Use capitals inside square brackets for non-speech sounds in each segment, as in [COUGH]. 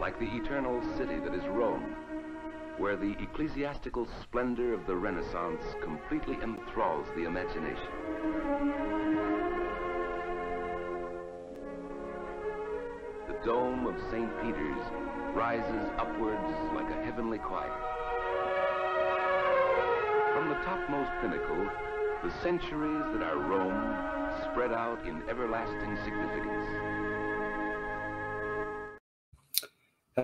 like the eternal city that is Rome, where the ecclesiastical splendor of the Renaissance completely enthralls the imagination. The dome of St. Peter's rises upwards like a heavenly choir. From the topmost pinnacle, the centuries that are Rome spread out in everlasting significance.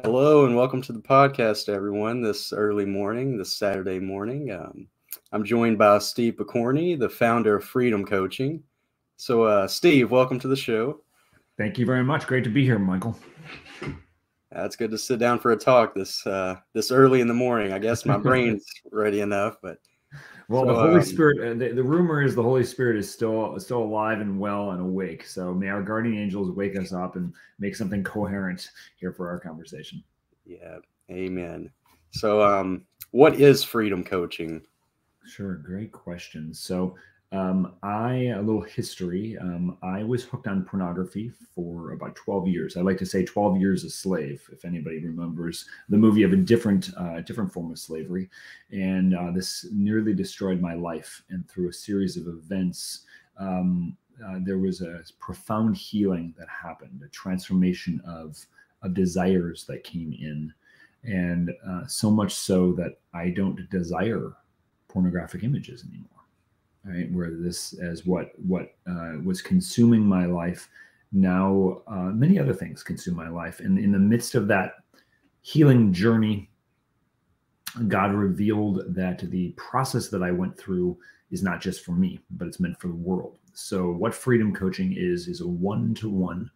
Hello and welcome to the podcast, everyone. This early morning, this Saturday morning, um, I'm joined by Steve Pokorny, the founder of Freedom Coaching. So, uh, Steve, welcome to the show. Thank you very much. Great to be here, Michael. Uh, it's good to sit down for a talk this uh, this early in the morning. I guess my [LAUGHS] brain's ready enough, but well, so, the Holy um, Spirit. Uh, the, the, rumor is the Holy Spirit is still still alive and well and awake. So may our guardian angels wake us up and make something coherent here for our conversation. Yeah, Amen. So, um, what is freedom coaching? Sure, great question. So, um, I a little history. Um, I was hooked on pornography for about 12 years. I like to say 12 years a slave, if anybody remembers the movie of a different uh, different form of slavery. And uh, this nearly destroyed my life. And through a series of events, um, uh, there was a profound healing that happened, a transformation of of desires that came in, and uh, so much so that I don't desire pornographic images anymore right? Where this as what what uh, was consuming my life now uh, many other things consume my life, and in the midst of that healing journey, God revealed that the process that I went through is not just for me, but it's meant for the world. So, what freedom coaching is is a one to one.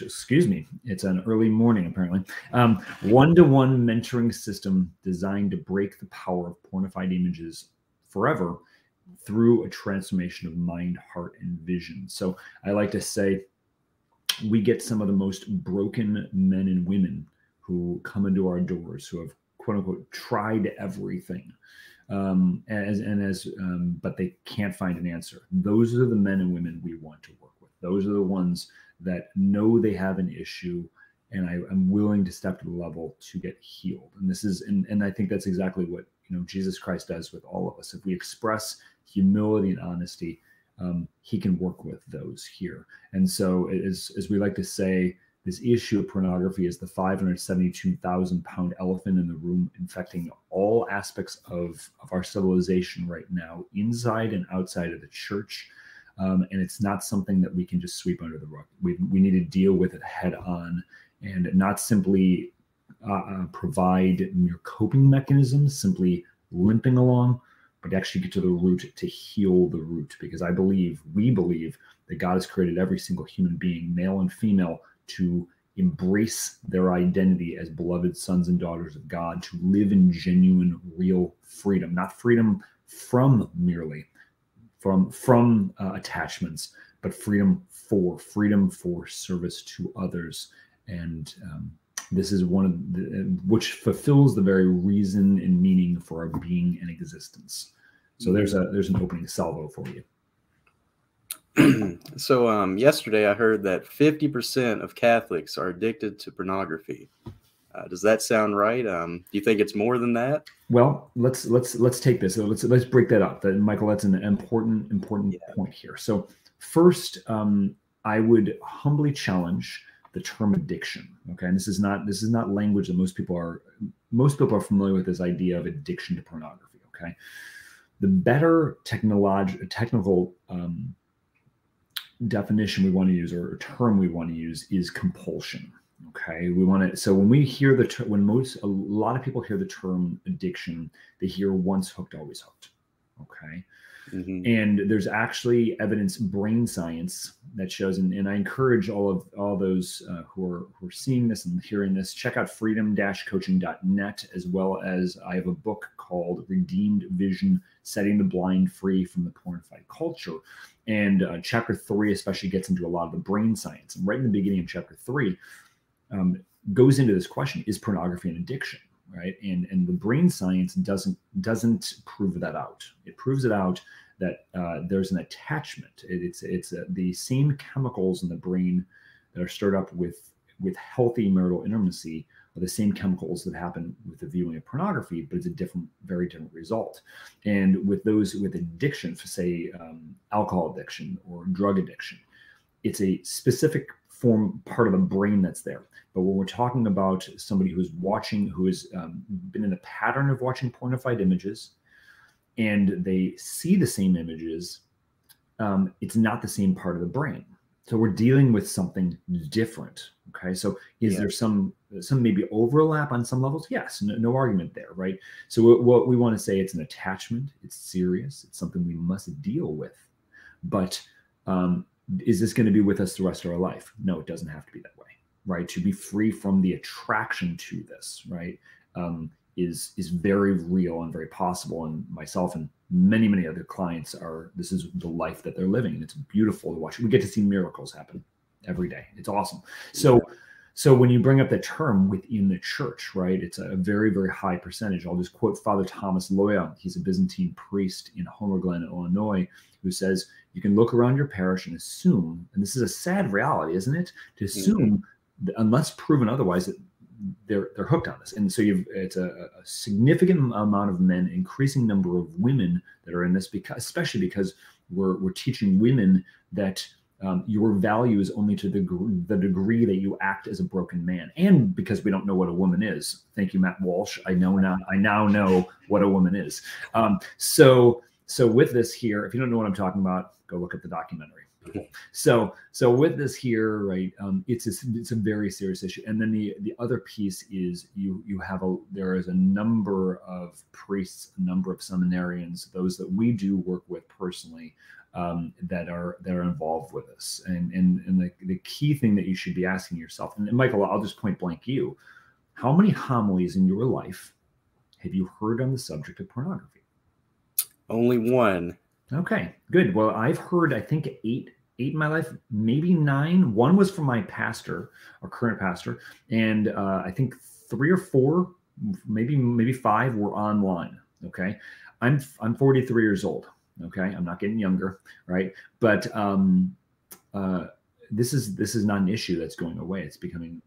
excuse me it's an early morning apparently um, one-to-one mentoring system designed to break the power of pornified images forever through a transformation of mind, heart, and vision. So I like to say we get some of the most broken men and women who come into our doors who have quote unquote tried everything um, as and as um, but they can't find an answer. Those are the men and women we want to work with. Those are the ones that know they have an issue and I, am willing to step to the level to get healed. And this is and, and I think that's exactly what you know Jesus Christ does with all of us. If we express humility and honesty, um, he can work with those here. And so, as, as we like to say, this issue of pornography is the 572,000 pound elephant in the room, infecting all aspects of, of our civilization right now, inside and outside of the church. Um, and it's not something that we can just sweep under the rug. We, we need to deal with it head on and not simply uh, uh provide mere coping mechanisms, simply limping along, but actually get to the root to heal the root. Because I believe, we believe, that God has created every single human being, male and female, to embrace their identity as beloved sons and daughters of God, to live in genuine, real freedom, not freedom from merely from from uh, attachments, but freedom for freedom for service to others. And um, this is one of the, which fulfills the very reason and meaning for our being and existence. So there's a there's an opening salvo for you. [CLEARS THROAT] so um, yesterday I heard that 50% of Catholics are addicted to pornography. Uh, does that sound right? Um, do you think it's more than that? Well, let's let's let's take this. Let's let's break that up. That Michael, that's an important important yeah. point here. So first, um, I would humbly challenge the term addiction. Okay, and this is not this is not language that most people are most people are familiar with this idea of addiction to pornography. Okay, the better technolog- technical um, definition we want to use or term we want to use is compulsion. Okay, we want to. So when we hear the ter- when most a lot of people hear the term addiction, they hear once hooked, always hooked. Okay, Mm-hmm. And there's actually evidence, brain science that shows, and, and I encourage all of all those uh, who are who are seeing this and hearing this, check out freedom-coaching.net as well as I have a book called Redeemed Vision: Setting the Blind Free from the Pornified Culture. And uh, chapter three especially gets into a lot of the brain science. And right in the beginning of chapter three, um, goes into this question: Is pornography an addiction? Right? And and the brain science doesn't doesn't prove that out. It proves it out that uh, there's an attachment. It, it's it's uh, the same chemicals in the brain that are stirred up with with healthy marital intimacy are the same chemicals that happen with the viewing of pornography, but it's a different, very different result. And with those with addiction, for say um, alcohol addiction or drug addiction, it's a specific form part of the brain that's there. But when we're talking about somebody who's watching, who has um, been in a pattern of watching pornified images, and they see the same images, um, it's not the same part of the brain. So we're dealing with something different. Okay. So is yeah. there some some maybe overlap on some levels? Yes, no, no argument there, right? So what, what we want to say it's an attachment, it's serious, it's something we must deal with. But um, is this going to be with us the rest of our life? No, it doesn't have to be that way, right? To be free from the attraction to this, right? Um, is is very real and very possible and myself and many many other clients are this is the life that they're living and it's beautiful to watch we get to see miracles happen every day it's awesome so so when you bring up the term within the church right it's a very very high percentage i'll just quote father thomas loya he's a byzantine priest in homer glen illinois who says you can look around your parish and assume and this is a sad reality isn't it to mm-hmm. assume mm-hmm. that unless proven otherwise that they're they're hooked on this, and so you've it's a, a, significant amount of men, increasing number of women that are in this because especially because we're we're teaching women that um, your value is only to the the degree that you act as a broken man, and because we don't know what a woman is. Thank you, Matt Walsh. I know now. I now know what a woman is. Um, so so with this here, if you don't know what I'm talking about, go look at the documentary. So so with this here, right, um, it's a, it's a very serious issue. And then the the other piece is you you have a there is a number of priests, a number of seminarians, those that we do work with personally, um, that are that are involved with us. And and and the, the key thing that you should be asking yourself, and Michael, I'll just point blank you, how many homilies in your life have you heard on the subject of pornography? Only one. Okay, good. Well, I've heard I think eight eight in my life, maybe nine. One was from my pastor, our current pastor, and uh, I think three or four, maybe maybe five were online. Okay, I'm I'm 43 years old. Okay, I'm not getting younger, right? But um, uh, this is this is not an issue that's going away. It's becoming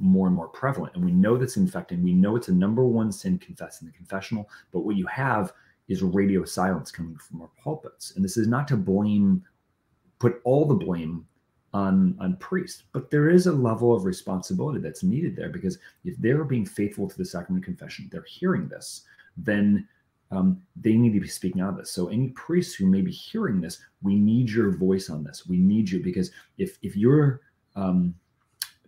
more and more prevalent, and we know that's infecting. We know it's a number one sin confessed in the confessional. But what you have is radio silence coming from our pulpits. And this is not to blame, put all the blame on on priests, but there is a level of responsibility that's needed there because if they're being faithful to the sacrament of confession, they're hearing this, then um, they need to be speaking out of this. So any priests who may be hearing this, we need your voice on this. We need you because if if you're um,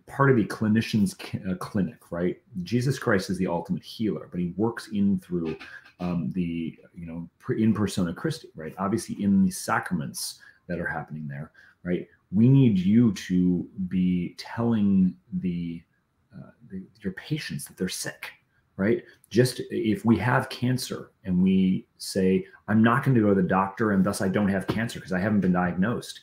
part of the clinician's uh, clinic, right? Jesus Christ is the ultimate healer, but he works in through um, the you know in persona Christi, right? Obviously, in the sacraments that are happening there, right? We need you to be telling the, uh, the your patients that they're sick, right? Just if we have cancer and we say, I'm not going to go to the doctor and thus I don't have cancer because I haven't been diagnosed,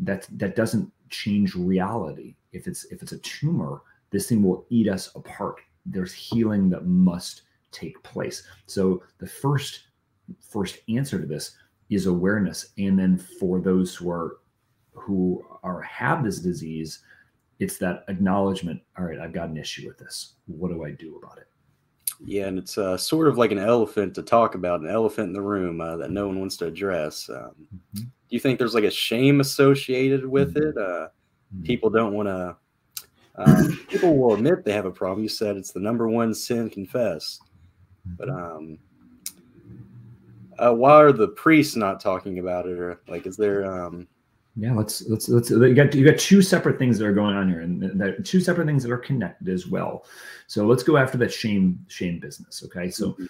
that that doesn't change reality. If it's if it's a tumor, this thing will eat us apart. There's healing that must take place. So the first first answer to this is awareness, and then for those who are who are have this disease, it's that acknowledgement. All right, I've got an issue with this. What do I do about it? Yeah, and it's uh, sort of like an elephant to talk about, an elephant in the room uh, that no one wants to address. Um, mm-hmm. Do you think there's like a shame associated with mm-hmm. it? Uh, mm-hmm. People don't want to. Uh, people will admit they have a problem. You said it's the number one sin confess. But mm-hmm. um, uh, why are the priests not talking about it? Or like, is there um? Yeah, let's let's let's. You got you got two separate things that are going on here, and that two separate things that are connected as well. So let's go after that shame shame business. Okay, so. Mm-hmm.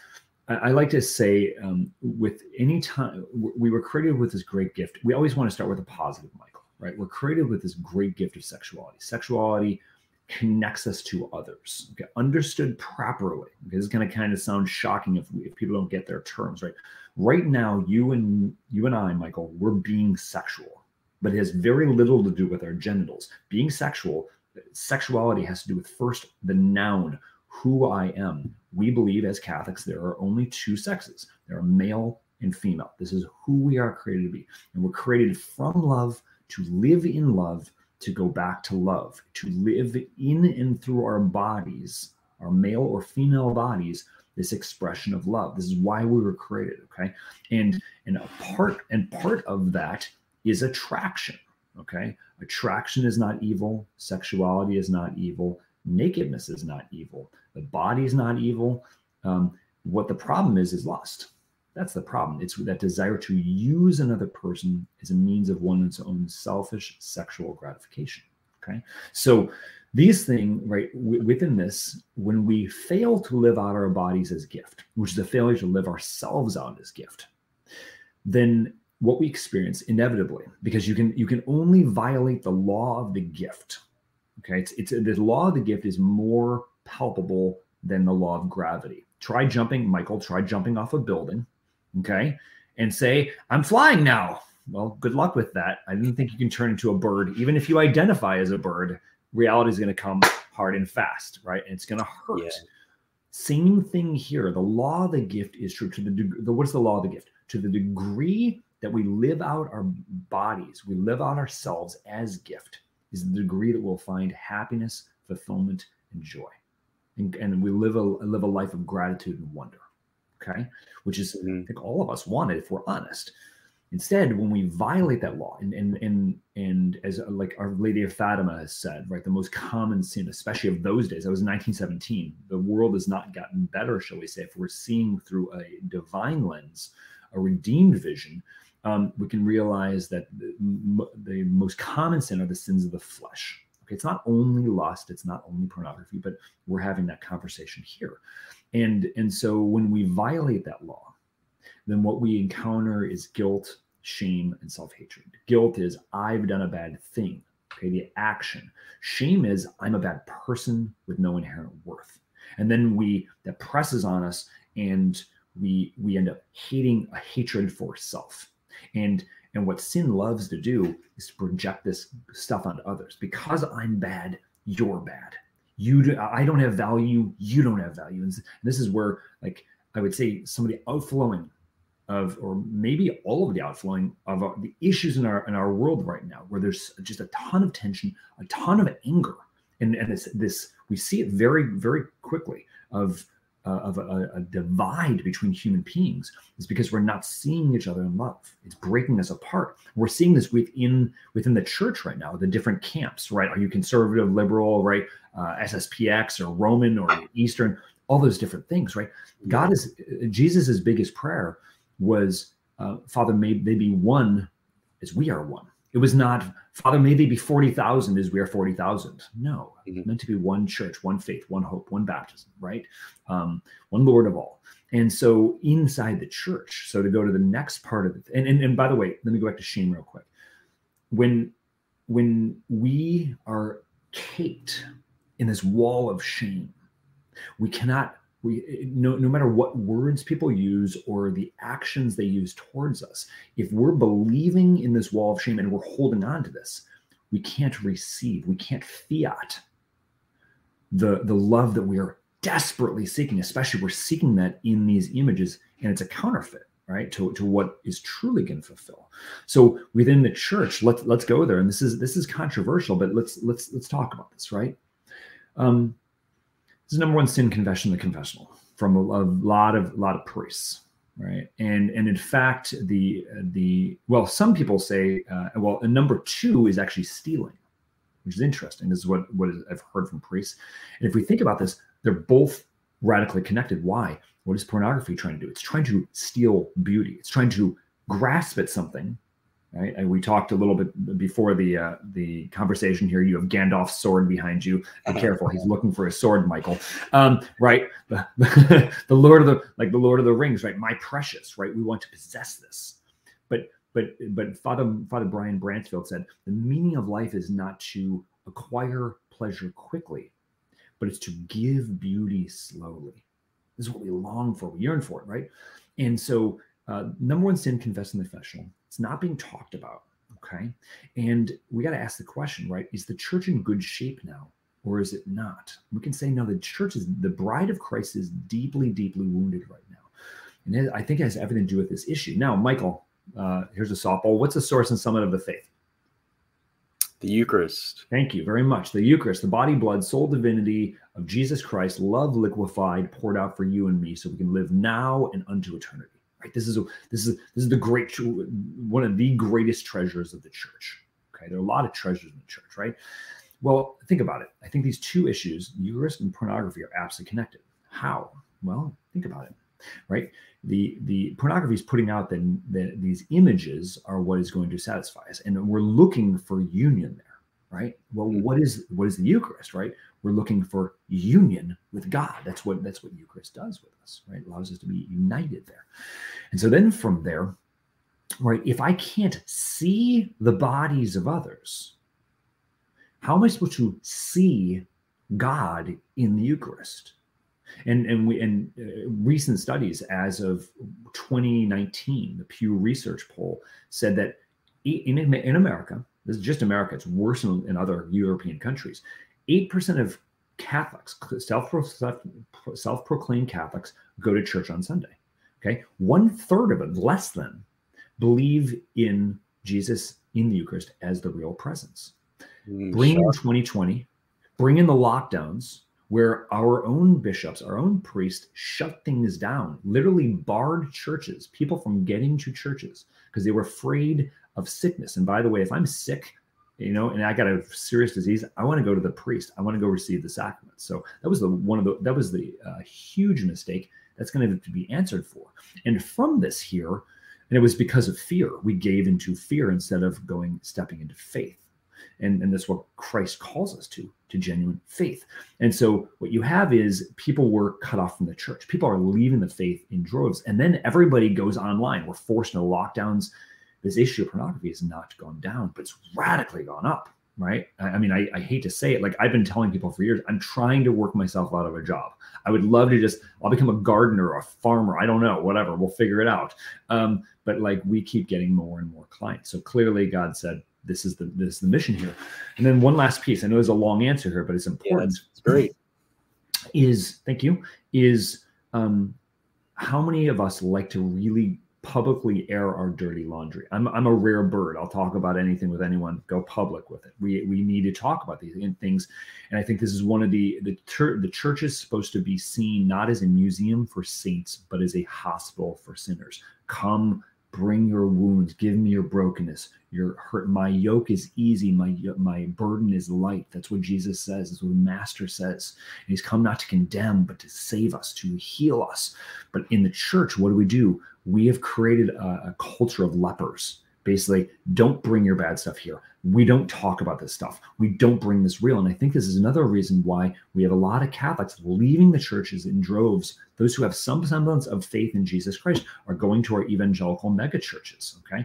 I, I like to say, um, with any time we were created with this great gift, we always want to start with a positive, Michael. Right? We're created with this great gift of sexuality. Sexuality connects us to others. Okay, understood properly. Okay, this is going to kind of sound shocking if, if people don't get their terms right. Right now, you and you and I, Michael, we're being sexual, but it has very little to do with our genitals. Being sexual, sexuality has to do with first the noun, who I am. We believe as Catholics there are only two sexes. There are male and female. This is who we are created to be, and we're created from love to live in love to go back to love, to live in and through our bodies, our male or female bodies, this expression of love. This is why we were created. Okay. And and a part and part of that is attraction. Okay. Attraction is not evil, sexuality is not evil, nakedness is not evil, the body is not evil. Um, what the problem is is lust. That's the problem. It's that desire to use another person as a means of one's own selfish sexual gratification. Okay. So these things, right, within this, when we fail to live out our bodies as gift, which is a failure to live ourselves out as gift, then what we experience inevitably, because you can you can only violate the law of the gift. Okay, it's it's the law of the gift is more palpable than the law of gravity. Try jumping, Michael. Try jumping off a building okay, and say, I'm flying now. Well, good luck with that. I didn't think you can turn into a bird. Even if you identify as a bird, reality is going to come hard and fast, right? And it's going to hurt. Yeah. Same thing here. The law of the gift is true to the, the what's the law of the gift? To the degree that we live out our bodies, we live out ourselves as gift, is the degree that we'll find happiness, fulfillment, and joy. And, and we live a live a life of gratitude and wonder okay which is mm-hmm. i think all of us want it if we're honest instead when we violate that law and and and and as like our lady of fatima has said right the most common sin especially of those days that was 1917 the world has not gotten better shall we say if we're seeing through a divine lens a redeemed vision um, we can realize that the, the most common sin are the sins of the flesh. Okay it's not only lust it's not only pornography but we're having that conversation here. And and so when we violate that law then what we encounter is guilt shame and self-hatred. Guilt is i've done a bad thing. Okay the action. Shame is i'm a bad person with no inherent worth. And then we that presses on us and we we end up hating a hatred for self and and what sin loves to do is to project this stuff onto others. Because i'm bad you're bad. You do, I don't have value, you don't have value. And this is where, like, I would say somebody outflowing of, or maybe all of the outflowing of our, the issues in our in our world right now, where there's just a ton of tension, a ton of anger, and and this this we see it very very quickly of uh, of a, a, divide between human beings is because we're not seeing each other in love. It's breaking us apart. We're seeing this within within the church right now, the different camps. Right? Are you conservative, liberal, right? Uh, SSPX or Roman or Eastern? All those different things. Right? God is Jesus's biggest prayer was, uh, Father, may they be one as we are one. It was not, Father, may they be 40,000 as we are 40,000. No, mm-hmm. meant to be one church, one faith, one hope, one baptism, right? Um, one Lord of all. And so inside the church, so to go to the next part of it, and, and, and by the way, let me go back to shame real quick. When when we are caked in this wall of shame, we cannot we no, no matter what words people use or the actions they use towards us if we're believing in this wall of shame and we're holding on to this we can't receive we can't fiat the the love that we are desperately seeking especially we're seeking that in these images and it's a counterfeit right to, to what is truly going to fulfill. So within the church let's let's go there and this is this is controversial but let's let's let's talk about this right? Um this is number one sin confession, the confessional, from a, a lot of a lot of priests, right? And and in fact, the the well, some people say, uh, well, number two is actually stealing, which is interesting. This is what what I've heard from priests. And if we think about this, they're both radically connected. Why? What is pornography trying to do? It's trying to steal beauty. It's trying to grasp at something right? And we talked a little bit before the uh, the conversation here. You have Gandalf's sword behind you. Be uh-huh. careful; he's looking for his sword, Michael. Um, right? The, [LAUGHS] the Lord of the like the Lord of the Rings, right? My precious, right? We want to possess this, but but but Father Father Brian Bransfield said the meaning of life is not to acquire pleasure quickly, but it's to give beauty slowly. This is what we long for, we yearn for it, right? And so, uh, number one sin, confess in the confessional it's not being talked about. Okay. And we got to ask the question, right? Is the church in good shape now? Or is it not? We can say, no, the church is the bride of Christ is deeply, deeply wounded right now. And I think it has everything to do with this issue. Now, Michael, uh, here's a softball. What's the source and summit of the faith? The Eucharist. Thank you very much. The Eucharist, the body, blood, soul, divinity of Jesus Christ, love liquefied, poured out for you and me, so we can live now and unto eternity. Right. This is a, this is this is the great one of the greatest treasures of the church. Okay. There are a lot of treasures in the church, right? Well, think about it. I think these two issues, Eucharist and pornography, are absolutely connected. How? Well, think about it. Right the the pornography is putting out that, that these images are what is going to satisfy us and we're looking for union there right? Well mm-hmm. what is what is the eucharist right? We're looking for union with god. That's what that's what eucharist does with us right? It allows us to be united there. And so then from there right if i can't see the bodies of others how am i supposed to see god in the eucharist? And and we and uh, recent studies as of 2019, the Pew Research poll said that in in America, this is just America, it's worse in, in other European countries. Eight percent of Catholics, self proclaimed Catholics, go to church on Sunday. Okay, one third of them, less than, believe in Jesus in the Eucharist as the real presence. Mm, bring in 2020, bring in the lockdowns, where our own bishops, our own priests shut things down, literally barred churches, people from getting to churches because they were afraid of sickness. And by the way, if I'm sick, you know, and I got a serious disease, I want to go to the priest. I want to go receive the sacrament. So that was the one of the that was the uh, huge mistake that's going to be answered for. And from this here, and it was because of fear. We gave into fear instead of going stepping into faith and, and that's what christ calls us to to genuine faith and so what you have is people were cut off from the church people are leaving the faith in droves and then everybody goes online we're forced into lockdowns this issue of pornography has not gone down but it's radically gone up right i, mean I, I hate to say it like i've been telling people for years i'm trying to work myself out of a job i would love to just i'll become a gardener or a farmer i don't know whatever we'll figure it out um, but like we keep getting more and more clients so clearly god said this is the this is the mission here. And then one last piece. I know there's a long answer here, but it's important. Yeah, it's great. Is thank you. Is um, how many of us like to really publicly air our dirty laundry? I'm I'm a rare bird. I'll talk about anything with anyone. Go public with it. We we need to talk about these things, and I think this is one of the the the church is supposed to be seen not as a museum for saints, but as a hospital for sinners. Come bring your wounds give me your brokenness your hurt my yoke is easy my my burden is light that's what jesus says that's what the master says and he's come not to condemn but to save us to heal us but in the church what do we do we have created a, a culture of lepers. Basically don't bring your bad stuff here. We don't talk about this stuff. We don't bring this real. And i think this is another reason why we have a lot of catholics leaving the churches in droves. Those who have some semblance of faith in jesus christ are going to our evangelical mega churches okay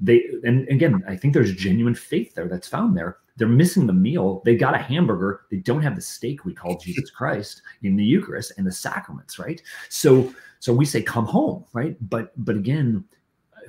they and again i think there's genuine faith there that's found there. They're missing the meal. They got a hamburger. They don't have the steak we call jesus christ in the eucharist and the sacraments right? So so we say come home right? But but again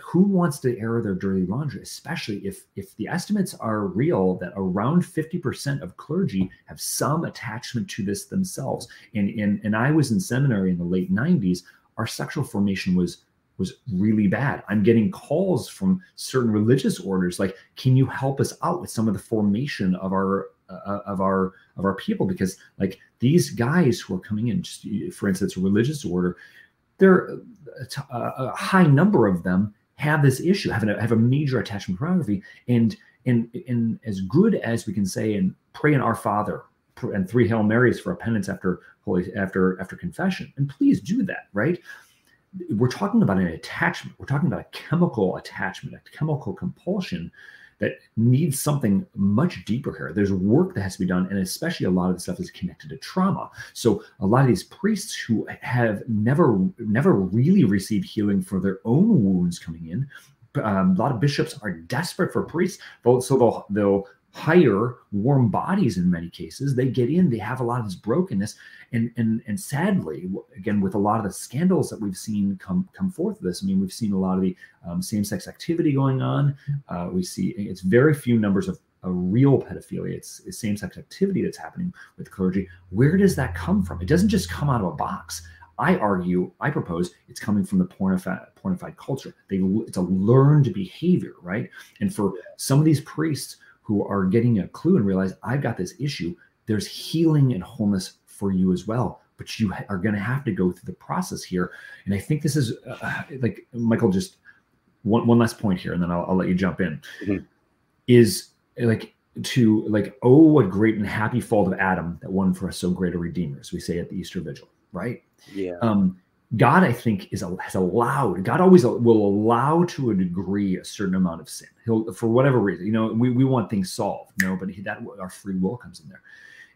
who wants to air their dirty laundry especially if if the estimates are real that around 50% of clergy have some attachment to this themselves? And and, and i was in seminary in the late 90s our sexual formation was was really bad. I'm getting calls from certain religious orders like can you help us out with some of the formation of our uh, of our of our people? Because like these guys who are coming in just for instance a religious order there a, a high number of them have this issue, have a, have a major attachment pornography, and and and as good as we can say and pray in Our Father and three Hail Marys for a penance after holy after after confession, and please do that, right? We're talking about an attachment. We're talking about a chemical attachment, a chemical compulsion that needs something much deeper here. There's work that has to be done, and especially a lot of the stuff is connected to trauma. So a lot of these priests who have never never really received healing for their own wounds coming in. Um, a lot of bishops are desperate for priests, so they'll they'll hire warm bodies in many cases. They get in they have a lot of this brokenness. And and and sadly again with a lot of the scandals that we've seen come come forth this i mean we've seen a lot of the um, same-sex activity going on. Uh, we see it's very few numbers of a real pedophilia. It's, it's same-sex activity that's happening with clergy. Where does that come from? It doesn't just come out of a box. I argue, I propose it's coming from the pornified, pornified culture. They, it's a learned behavior, right? And for some of these priests who are getting a clue and realize I've got this issue. There's healing and wholeness for you as well, but you are going to have to go through the process here. And I think this is uh, like Michael just one one last point here, and then I'll, I'll let you jump in. Mm-hmm. Is like to like oh what great and happy fault of Adam that won for us so great a redeemer, as we say at the Easter Vigil, right? Yeah. Um, God, I think, is has allowed. God always will allow to a degree a certain amount of sin. He'll, for whatever reason, you know, we, we want things solved, you know, but he, that our free will comes in there.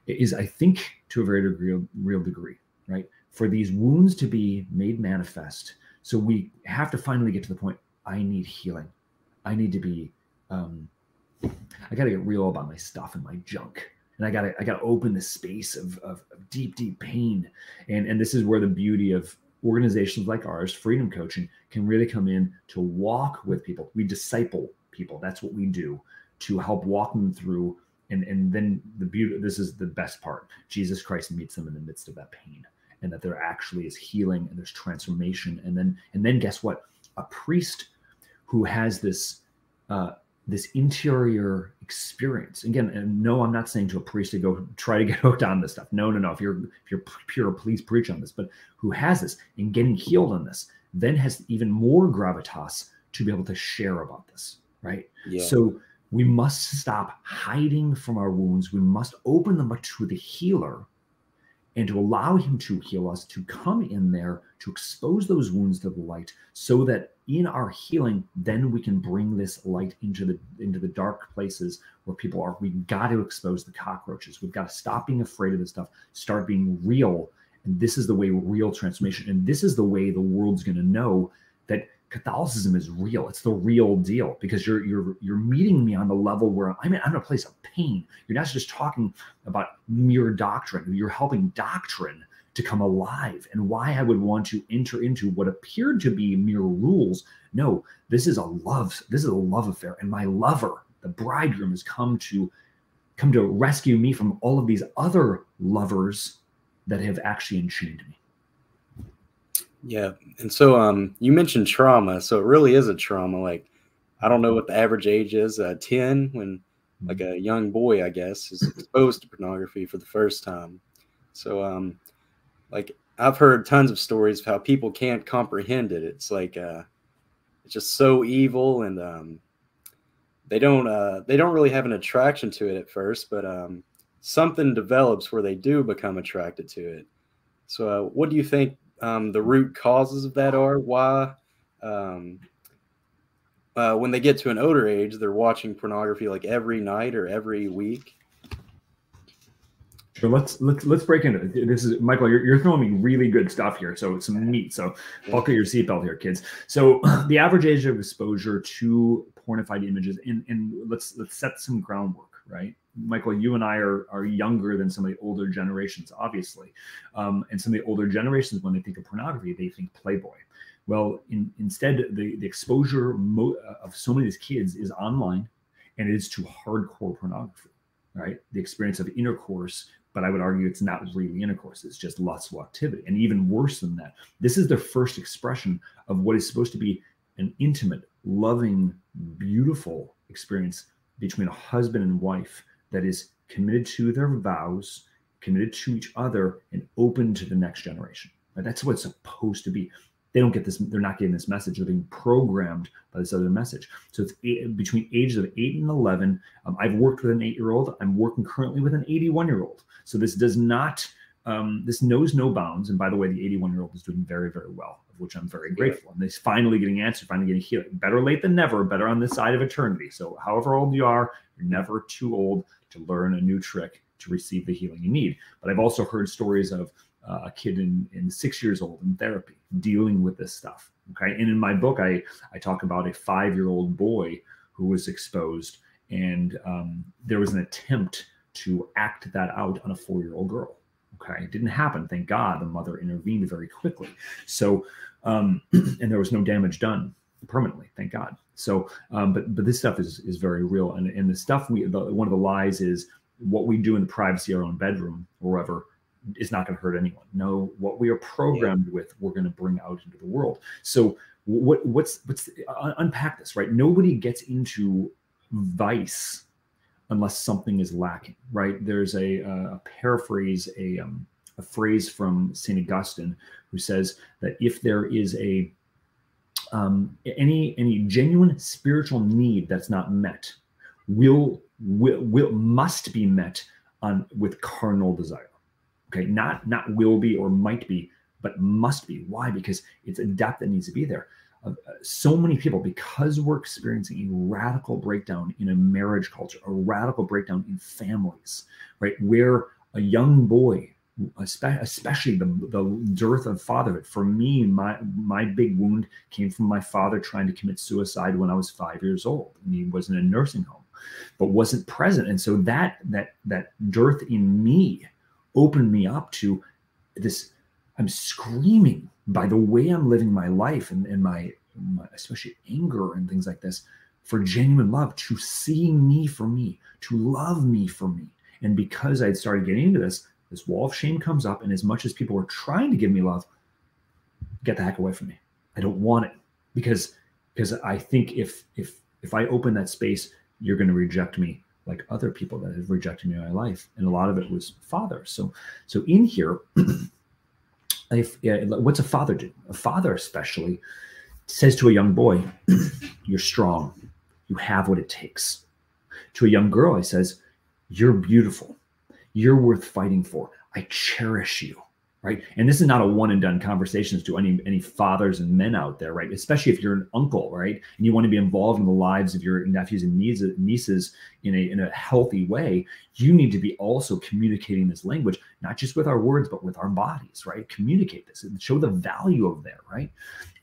Is I think to a very degree, real degree, right? For these wounds to be made manifest, so we have to finally get to the point. I need healing. I need to be. Um, I got to get real about my stuff and my junk and I gotta I gotta open the space of, of, of, deep deep pain and and this is where the beauty of organizations like ours, Freedom Coaching, can really come in to walk with people. We disciple people. That's what we do to help walk them through. And, and then the beauty, this is the best part. Jesus Christ meets them in the midst of that pain and that there actually is healing and there's transformation. And then, and then guess what? A priest who has this uh, this interior experience. Again, uh, no, I'm not saying to a priest to go try to [LAUGHS] get hooked on this stuff. No, no, no. If you're if you're pure, please preach on this. But who has this and getting healed on this, then has even more gravitas to be able to share about this, right? Yeah. So we must stop hiding from our wounds. We must open them up to the healer and to allow him to heal us, to come in there, to expose those wounds to the light, so that in our healing, then we can bring this light into the into the dark places where people are. We've got to expose the cockroaches. We've got to stop being afraid of this stuff, start being real. And this is the way real transformation. And this is the way the world's going to know that Catholicism is real. It's the real deal because you're you're you're meeting me on the level where I'm in, I'm in a place of pain. You're not just talking about mere doctrine. You're helping doctrine to come alive and why I would want to enter into what appeared to be mere rules. No, this is a love. This is a love affair, and my lover, the bridegroom, has come to come to rescue me from all of these other lovers that have actually enchained me. Yeah. And so um you mentioned trauma. So it really is a trauma. Like I don't know what the average age is, uh 10 when like mm-hmm. a young boy, I guess, is exposed to pornography for the first time. So um like I've heard tons of stories of how people can't comprehend it. It's like uh it's just so evil and um they don't uh they don't really have an attraction to it at first, but um something develops where they do become attracted to it. So uh, what do you think um, the root causes of that are, why um, uh, when they get to an older age, they're watching pornography like every night or every week. Sure, let's let's let's break into it. This is Michael. You're, you're throwing me really good stuff here, so it's some meat. So buckle your seatbelt here, kids. So [CLEARS THROAT] the average age of exposure to pornified images, and and let's let's set some groundwork, right? Michael, you and I are are younger than some of the older generations, obviously, um, and some of the older generations, when they think of pornography, they think Playboy. Well, in, instead, the the exposure mo- of so many of these kids is online, and it is to hardcore pornography, right? The experience of intercourse, but I would argue it's not really intercourse; it's just lustful activity, and even worse than that, this is their first expression of what is supposed to be an intimate, loving, beautiful experience between a husband and wife that is committed to their vows, committed to each other, and open to the next generation. Right? That's what it's supposed to be. They don't get this, they're not getting this message. They're being programmed by this other message. So it's eight, between ages of eight and 11. Um, I've worked with an eight year old. I'm working currently with an 81 year old. So this does not, um, this knows no bounds. And by the way, the 81 year old is doing very, very well, of which I'm very grateful. And he's finally getting answered, finally getting healing. Better late than never, better on this side of eternity. So, however old you are, you're never too old to learn a new trick to receive the healing you need. But I've also heard stories of uh, a kid in, in six years old in therapy dealing with this stuff. Okay. And in my book, I, I talk about a five year old boy who was exposed, and um, there was an attempt to act that out on a four year old girl. Okay. It didn't happen. Thank God the mother intervened very quickly. So, um, [CLEARS THROAT] and there was no damage done permanently, thank God. So, um, but but this stuff is is very real, and and the stuff we the, one of the lies is what we do in the privacy of our own bedroom or wherever is not going to hurt anyone. No, what we are programmed yeah. with, we're going to bring out into the world. So, what what's what's uh, unpack this right? Nobody gets into vice unless something is lacking, right? There's a, a paraphrase, a, um, a phrase from St. Augustine who says that if there is a um, any any genuine spiritual need that's not met will will, will must be met on with carnal desire okay not not will be or might be but must be why because it's a depth that needs to be there uh, so many people because we're experiencing a radical breakdown in a marriage culture a radical breakdown in families right? Where a young boy especially the, the dearth of fatherhood for me my my big wound came from my father trying to commit suicide when i was five years old and he was in a nursing home but wasn't present. And so that that that dearth in me opened me up to this i'm screaming by the way i'm living my life and, and my, my especially anger and things like this for genuine love to see me for me to love me for me. And because i'd started getting into this this wall of shame comes up and as much as people were trying to give me love get the heck away from me. I don't want it because because i think if if if i open that space you're going to reject me like other people that have rejected me in my life. And a lot of it was father. So so in here [CLEARS THROAT] if yeah, what's a father do a father especially says to a young boy [CLEARS THROAT] you're strong you have what it takes to a young girl he says you're beautiful you're worth fighting for. I cherish you. Right. And this is not a one and done conversations to any any fathers and men out there, right? Especially if you're an uncle, right? And you want to be involved in the lives of your nephews and nieces in a in a healthy way, you need to be also communicating this language, not just with our words, but with our bodies, right? Communicate this and show the value of that, right?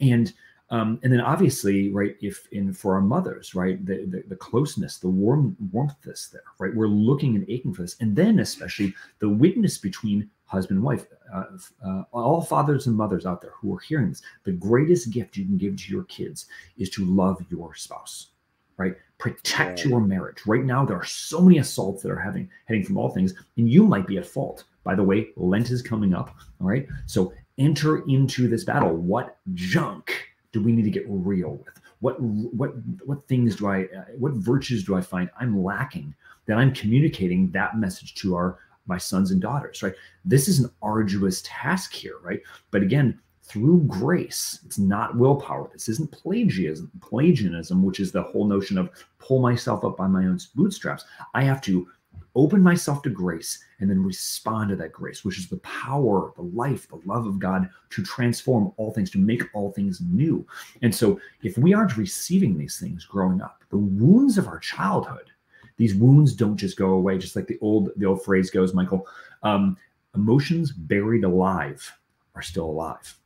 And um, and then obviously, right, if in for our mothers, right, the, the, the closeness, the warm warmth this there, right, we're looking and aching for this. And then especially the witness between husband and wife, uh, uh, all fathers and mothers out there who are hearing this, the greatest gift you can give to your kids is to love your spouse, right? Protect your marriage. Right now, there are so many assaults that are having heading from all things, and you might be at fault. By the way, Lent is coming up. All right. So enter into this battle. What junk do we need to get real with? What what what things do I uh, what virtues do I find I'm lacking that I'm communicating that message to our my sons and daughters, right? This is an arduous task here, right? But again, through grace, it's not willpower. This isn't Pelagianism, Pelagianism, which is the whole notion of pull myself up by my own bootstraps. I have to open myself to grace and then respond to that grace, which is the power, the life, the love of God to transform all things, to make all things new. And so, if we aren't receiving these things growing up, the wounds of our childhood, these wounds don't just go away, just like the old the old phrase goes, Michael. Um, emotions buried alive are still alive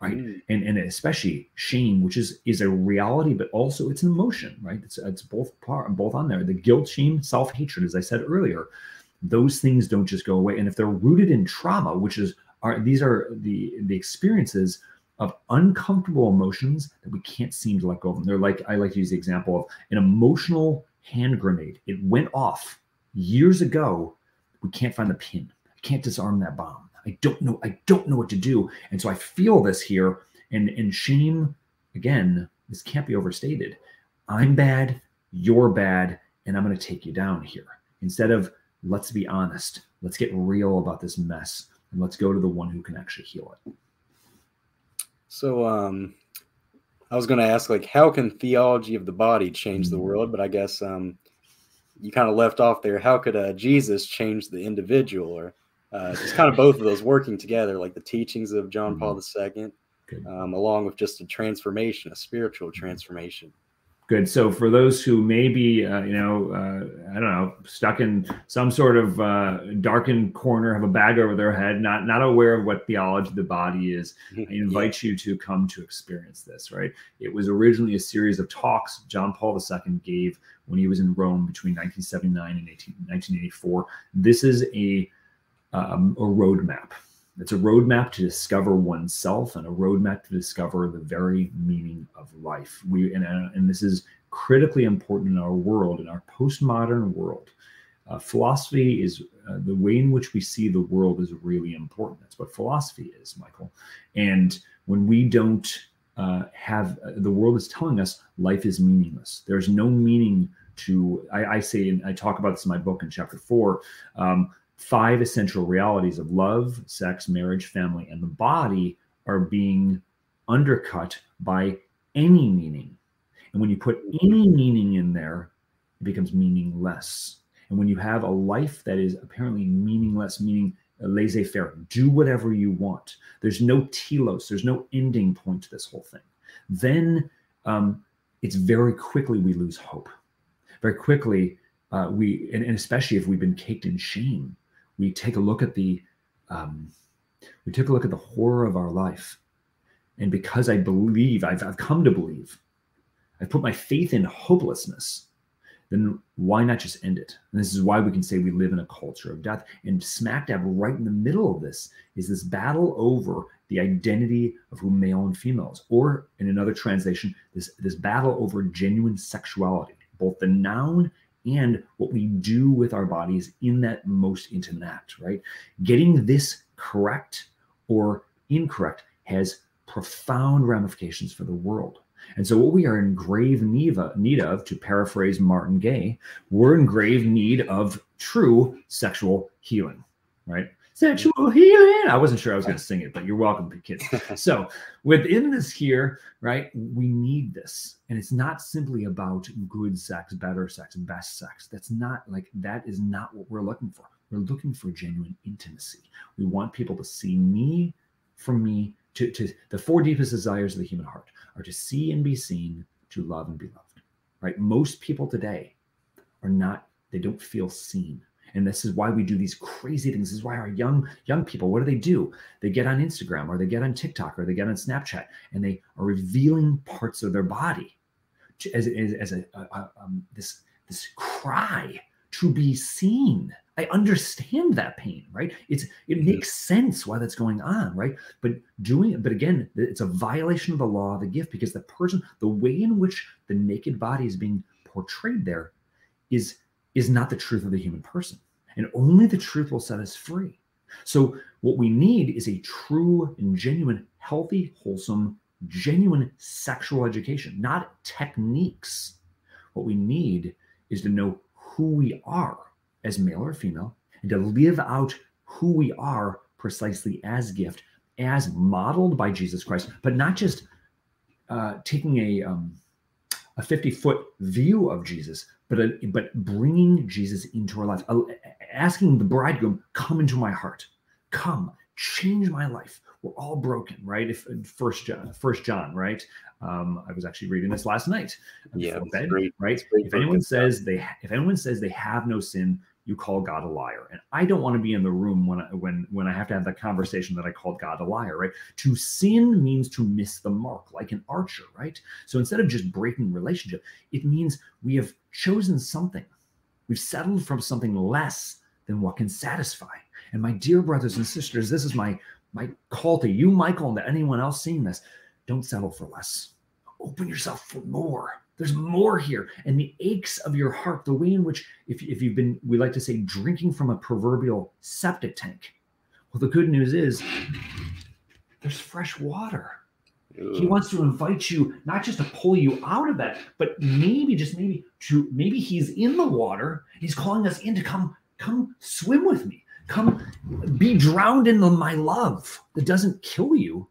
right? Mm. and and especially shame which is is a reality but also it's an emotion right? It's it's both part both on there. The guilt shame self-hatred as i said earlier those things don't just go away. And if they're rooted in trauma which is are these are the the experiences of uncomfortable emotions that we can't seem to let go of. Them they're like i like to use the example of an emotional hand grenade it went off years ago we can't find the pin i can't disarm that bomb I don't know. I don't know what to do. And so I feel this here. And and shame, again, this can't be overstated. I'm bad, you're bad, and I'm going to take you down here. Instead of let's be honest, let's get real about this mess, and let's go to the one who can actually heal it. So um I was going to ask like how can theology of the body change the mm-hmm. world, but I guess um you kind of left off there. How could uh, Jesus change the individual or uh, just kind of both of those working together, like the teachings of John Paul II, mm-hmm. um, along with just a transformation, a spiritual transformation. Good. So for those who may be, uh, you know, uh, I don't know, stuck in some sort of uh, darkened corner, have a bag over their head, not not aware of what theology of the body is, I invite you to come to experience this. Right. It was originally a series of talks John Paul II gave when he was in Rome between 1979 and 18, 1984. This is a um, a roadmap. It's a roadmap to discover oneself and a roadmap to discover the very meaning of life. We and, uh, and this is critically important in our world, in our postmodern world. Uh, philosophy is uh, the way in which we see the world is really important. That's what philosophy is, Michael. And when we don't uh, have uh, the world is telling us life is meaningless. There's no meaning to I, I say and I talk about this in my book in chapter four. Um, five essential realities of love, sex, marriage, family, and the body are being undercut by any meaning. And when you put any meaning in there, it becomes meaningless. And when you have a life that is apparently meaningless, meaning laissez faire, do whatever you want, there's no telos, there's no ending point to this whole thing, then um, it's very quickly we lose hope. Very quickly, uh, we, and, and, especially if we've been caked in shame, we take a look at the, um, we take a look at the horror of our life. And because I believe, I've, I've come to believe, I've put my faith in hopelessness then why not just end it? And this is why we can say we live in a culture of death. And smack dab right in the middle of this is this battle over the identity of who male and female is, or in another translation, this, this battle over genuine sexuality, both the noun and what we do with our bodies in that most intimate act, right? Getting this correct or incorrect has profound ramifications for the world. And so, what we are in grave need of, to paraphrase Marvin Gaye, we're in grave need of true sexual healing, right? Sexual healing. I wasn't sure I was going to sing it, but you're welcome, kids. [LAUGHS] so, within this here, right, we need this. And it's not simply about good sex, better sex, best sex. That's not like that is not what we're looking for. We're looking for genuine intimacy. We want people to see me from me to, to the four deepest desires of the human heart are to see and be seen, to love and be loved. Right? Most people today are not, they don't feel seen. And this is why we do these crazy things. This is why our young young people, what do they do? They get on Instagram or they get on TikTok or they get on Snapchat and they are revealing parts of their body as, as, as a, a, a um, this this cry to be seen I understand that pain, right? It's it makes sense why that's going on, right? But doing it, but again, it's a violation of the law of the gift because the person, the way in which the naked body is being portrayed there is is not the truth of the human person. And only the truth will set us free. So what we need is a true and genuine, healthy, wholesome, genuine sexual education, not techniques. What we need is to know who we are as male or female and to live out who we are precisely as gift, as modeled by Jesus Christ, but not just uh, taking a um, a 50 foot view of Jesus, but a, but bringing Jesus into our life, uh, asking the bridegroom, "Come into my heart, come, change my life." We're all broken, right? If First John, First John, right? Um, I was actually reading this last night. Yeah, bed, great. right? Great if anyone says they, if anyone says they have no sin, you call God a liar. And I don't want to be in the room when I, when when I have to have that conversation that I called God a liar, right? To sin means to miss the mark, like an archer, right? So instead of just breaking relationship, it means we have chosen something. We've settled from something less than what can satisfy. And my dear brothers and sisters, this is my my call to you, Michael, and to anyone else seeing this. Don't settle for less. Open yourself for more there's more here. And the aches of your heart, the way in which, if, if you've been, we like to say, drinking from a proverbial septic tank. Well, the good news is there's fresh water. He wants to invite you not just to pull you out of that, but maybe just maybe to maybe he's in the water. He's calling us in to come come swim with me. Come be drowned in the, my love that doesn't kill you,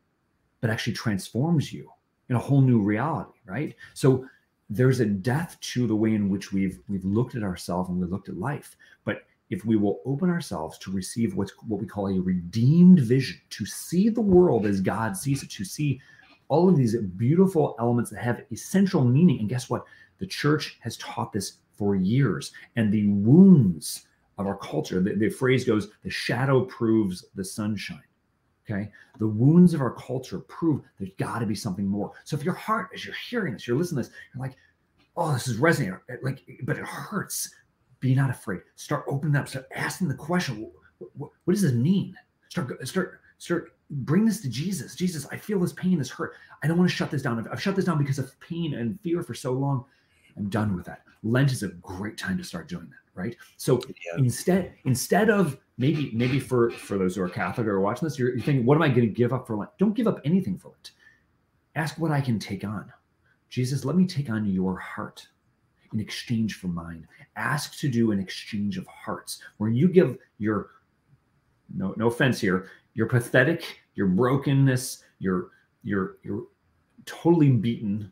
but actually transforms you in a whole new reality, right? So there's a death to the way in which we've we've looked at ourselves and we looked at life. But if we will open ourselves to receive what's what we call a redeemed vision to see the world as god sees it to see all of these beautiful elements that have essential meaning. And guess what? The church has taught this for years. And the wounds of our culture the, the phrase goes the shadow proves the sunshine Okay. The wounds of our culture prove there's got to be something more. So if your heart, as you're hearing this, you're listening to this, you're like, oh, this is resonating. Uh, like, but it hurts. Be not afraid. Start opening up. Start asking the question. What, what, what does this mean? Start, start, start. Bring this to Jesus. Jesus, I feel this pain, this hurt. I don't want to shut this down. I've, I've shut this down because of pain and fear for so long. I'm done with that. Lent is a great time to start doing that right? So yeah. instead, instead of maybe maybe for for those who are Catholic or watching this, you're, you're thinking, what am I going to give up for Lent? Don't give up anything for Lent. Ask what I can take on. Jesus, let me take on your heart. in exchange for mine. Ask to do an exchange of hearts, where you give your no no offense here, your pathetic, your brokenness, your your your totally beaten,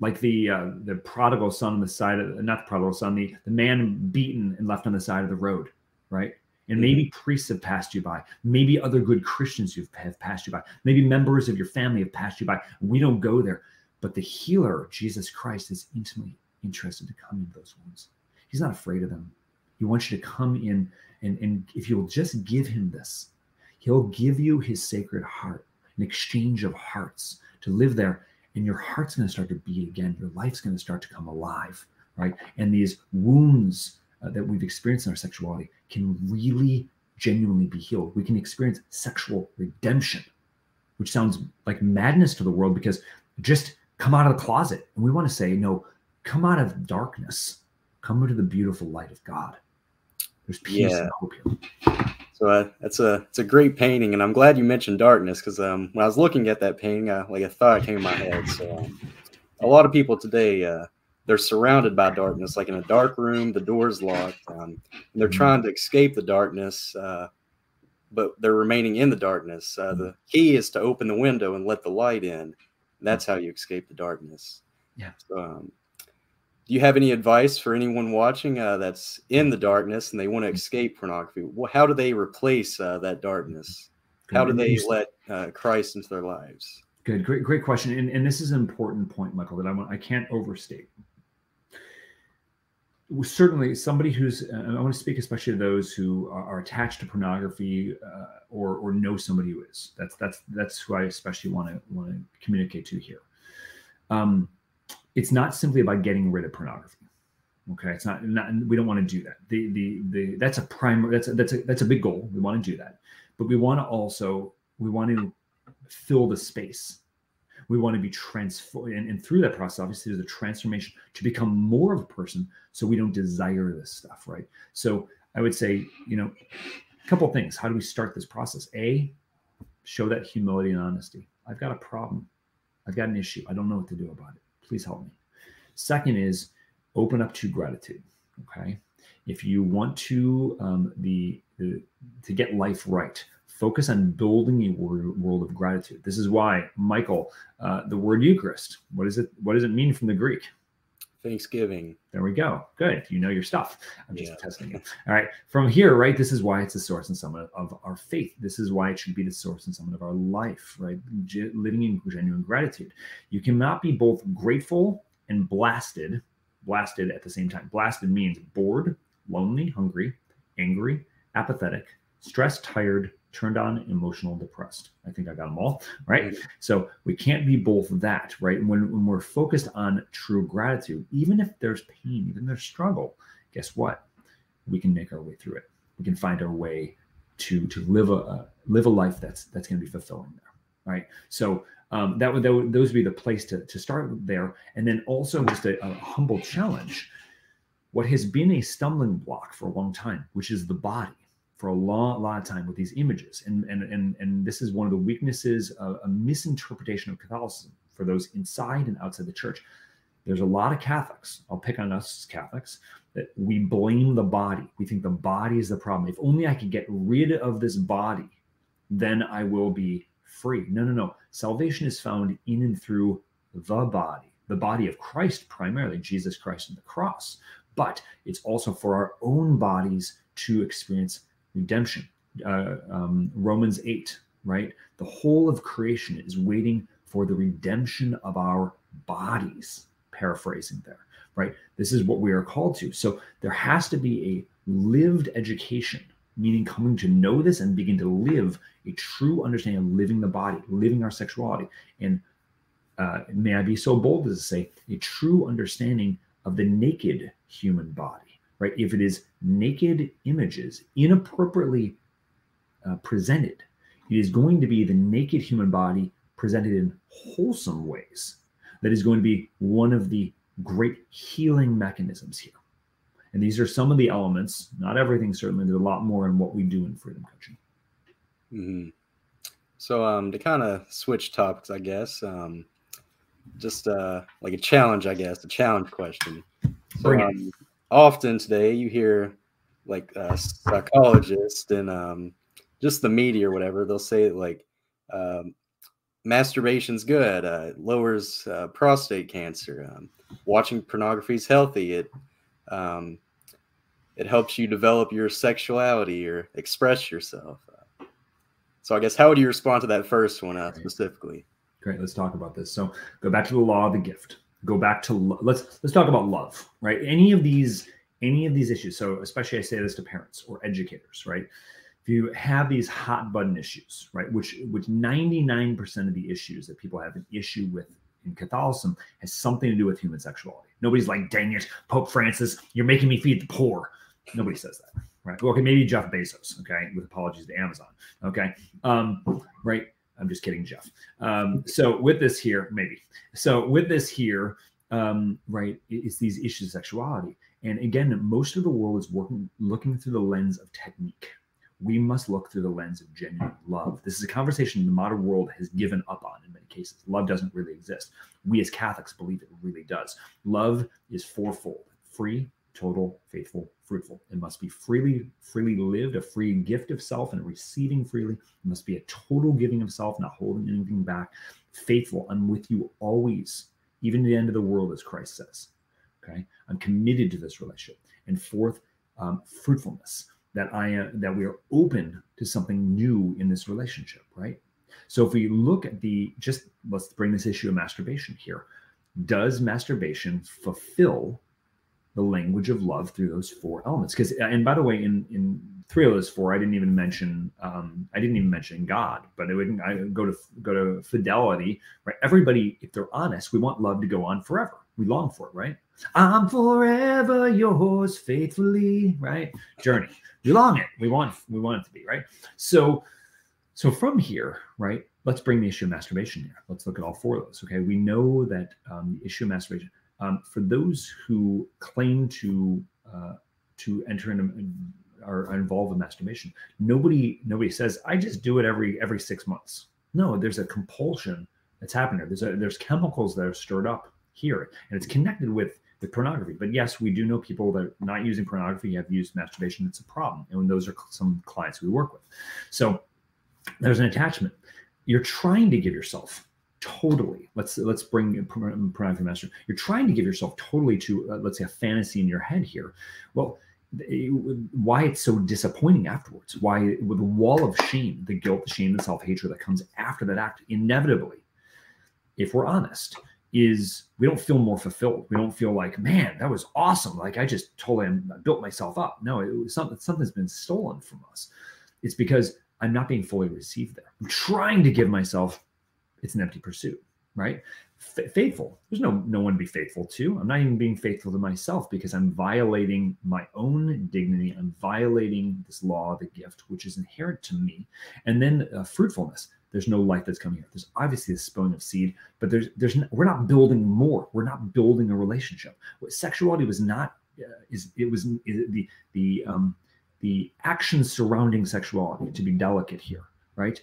like the uh, the prodigal son on the side of not the prodigal son, the the man beaten and left on the side of the road, right? And maybe priests have passed you by. Maybe other good Christians who have passed you by. Maybe members of your family have passed you by. We don't go there. But the healer, Jesus Christ, is intimately interested to come into those wounds. He's not afraid of them. He wants you to come in, and, and if you'll just give him this, he'll give you his sacred heart, an exchange of hearts to live there. And your heart's going to start to beat again. Your life's going to start to come alive, right? And these wounds uh, that we've experienced in our sexuality can really genuinely be healed. We can experience sexual redemption, which sounds like madness to the world because just come out of the closet. And we want to say, no, come out of darkness, come into the beautiful light of God. There's peace yeah. and hope here. So uh, that's a it's a great painting, and I'm glad you mentioned darkness because um, when I was looking at that painting, uh, like a thought came in my head. So um, a lot of people today uh, they're surrounded by darkness, like in a dark room, the door's locked, um, and they're mm-hmm. trying to escape the darkness, uh, but they're remaining in the darkness. Uh, the key is to open the window and let the light in. That's how you escape the darkness. Yeah. So, um, do you have any advice for anyone watching uh, that's in the darkness and they want to mm-hmm. escape pornography? How do they replace uh, that darkness? How do they let uh, Christ into their lives? Good, great, great question, and, and this is an important point, Michael, that I want I can't overstate certainly somebody who's uh, i want to speak especially to those who are, are attached to pornography uh, or or know somebody who is. That's that's that's who i especially want to want to communicate to here. Um, it's not simply about getting rid of pornography okay? It's not, not we don't want to do that. The the the that's a primary that's a, that's a that's a big goal. We want to do that. But we want to also we want to fill the space we want to be transformed and, and, through that process obviously there's a transformation to become more of a person so we don't desire this stuff right? So i would say you know a couple things. How do we start this process? A show that humility and honesty. I've got a problem. I've got an issue. I don't know what to do about it. Please help me. Second is open up to gratitude okay? If you want to um, the, the to get life right focus on building a world of gratitude. This is why, Michael, uh, the word Eucharist, what is it? What does it mean from the Greek? Thanksgiving. There we go. Good. You know your stuff. I'm just yeah. testing you. All right. From here, right? This is why it's the source and summit of our faith. This is why it should be the source and summit of our life, right? G- living in genuine gratitude. You cannot be both grateful and blasted, blasted at the same time. Blasted means bored, lonely, hungry, angry, apathetic, stressed, tired, turned on, emotional, depressed. I think I got them all right. So we can't be both that, right? When, when we're focused on true gratitude, even if there's pain, even there's struggle, guess what? We can make our way through it. We can find our way to to live a live a life that's that's going to be fulfilling there, right? So um, that would, that would those would be the place to to start there, and then also just a, a humble challenge. What has been a stumbling block for a long time, which is the body for a long, lot of time with these images. And, and, and, and this is one of the weaknesses, of a misinterpretation of Catholicism for those inside and outside the church. There's a lot of Catholics, I'll pick on us Catholics, that we blame the body. We think the body is the problem. If only I could get rid of this body, then I will be free. No, no, no. Salvation is found in and through the body, the body of Christ, primarily Jesus Christ and the cross. But it's also for our own bodies to experience redemption. Uh, um, Romans 8, right? The whole of creation is waiting for the redemption of our bodies, paraphrasing there, right? This is what we are called to. So there has to be a lived education, meaning coming to know this and begin to live a true understanding of living the body, living our sexuality. And uh, may I be so bold as to say, a true understanding of the naked human body right? If it is naked images, inappropriately uh, presented, it is going to be the naked human body presented in wholesome ways that is going to be one of the great healing mechanisms here. And these are some of the elements, not everything, certainly. There's a lot more in what we do in freedom coaching. Mm-hmm. So, um, to kind of switch topics, I guess, um, just uh, like a challenge, I guess, a challenge question. So Bring um, it. Often today you hear like uh, psychologists and um, just the media or whatever, they'll say like um, masturbation's good, uh, it lowers uh, prostate cancer. Um, watching pornography is healthy. It um, it helps you develop your sexuality or express yourself. So I guess how would you respond to that first one uh, specifically? Great. Let's talk about this. So go back to the law of the gift. Go back to let's let's talk about love, right? Any of these any of these issues. So especially I say this to parents or educators, right? If you have these hot button issues, right, which which 99% of the issues that people have an issue with in Catholicism has something to do with human sexuality. Nobody's like, dang it, Pope Francis, you're making me feed the poor. Nobody says that, right? Okay, maybe Jeff Bezos, okay, with apologies to Amazon, okay, um, right? I'm just kidding, Jeff. Um, so with this here, maybe. So with this here, um, right, it- it's these issues of sexuality. And again, most of the world is working, looking through the lens of technique. We must look through the lens of genuine love. This is a conversation the modern world has given up on in many cases. Love doesn't really exist. We as Catholics believe it really does. Love is fourfold: free, total, faithful, fruitful. It must be freely, freely lived, a free gift of self and receiving freely. It must be a total giving of self, not holding anything back. Faithful, I'm with you always, even to the end of the world, as Christ says. Okay, I'm committed to this relationship. And fourth, um, fruitfulness that I am that we are open to something new in this relationship, right? So if we look at the just let's bring this issue of masturbation here. Does masturbation fulfill the language of love through those four elements? Because and by the way, in in three of those four, I didn't even mention um, I didn't even mention God, but it would I go to go to fidelity, right? Everybody, if they're honest, we want love to go on forever. We long for it, right? I'm forever yours faithfully, right? Journey. We long it. We want we want it to be, right? So so from here, right? Let's bring the issue of masturbation here. Let's look at all four of those. Okay. We know that um, the issue of masturbation, um, for those who claim to uh, to enter into are involved in masturbation, nobody nobody says I just do it every every six months. No, there's a compulsion that's happening. There's a, there's chemicals that are stirred up here, and it's connected with with pornography. But yes, we do know people that are not using pornography have used masturbation. It's a problem, and those are some clients we work with. So there's an attachment. You're trying to give yourself totally. Let's let's bring pornography master. You're trying to give yourself totally to uh, let's say a fantasy in your head here. Well, why it's so disappointing afterwards? Why with the wall of shame, the guilt, the shame, the self hatred that comes after that act, inevitably, if we're honest, is we don't feel more fulfilled. We don't feel like, man, that was awesome. Like I just totally I built myself up. No, it was something something's been stolen from us. It's because I'm not being fully received there. I'm trying to give myself. It's an empty pursuit, right? F- faithful. There's no no one to be faithful to. I'm not even being faithful to myself because I'm violating my own dignity. I'm violating this law the gift, which is inherent to me. And then uh, fruitfulness. There's no life that's coming here. There's obviously the spilling of seed, but there's there's n- we're not building more. We're not building a relationship. What sexuality was not uh, is it was is the the um the actions surrounding sexuality to be delicate here, right?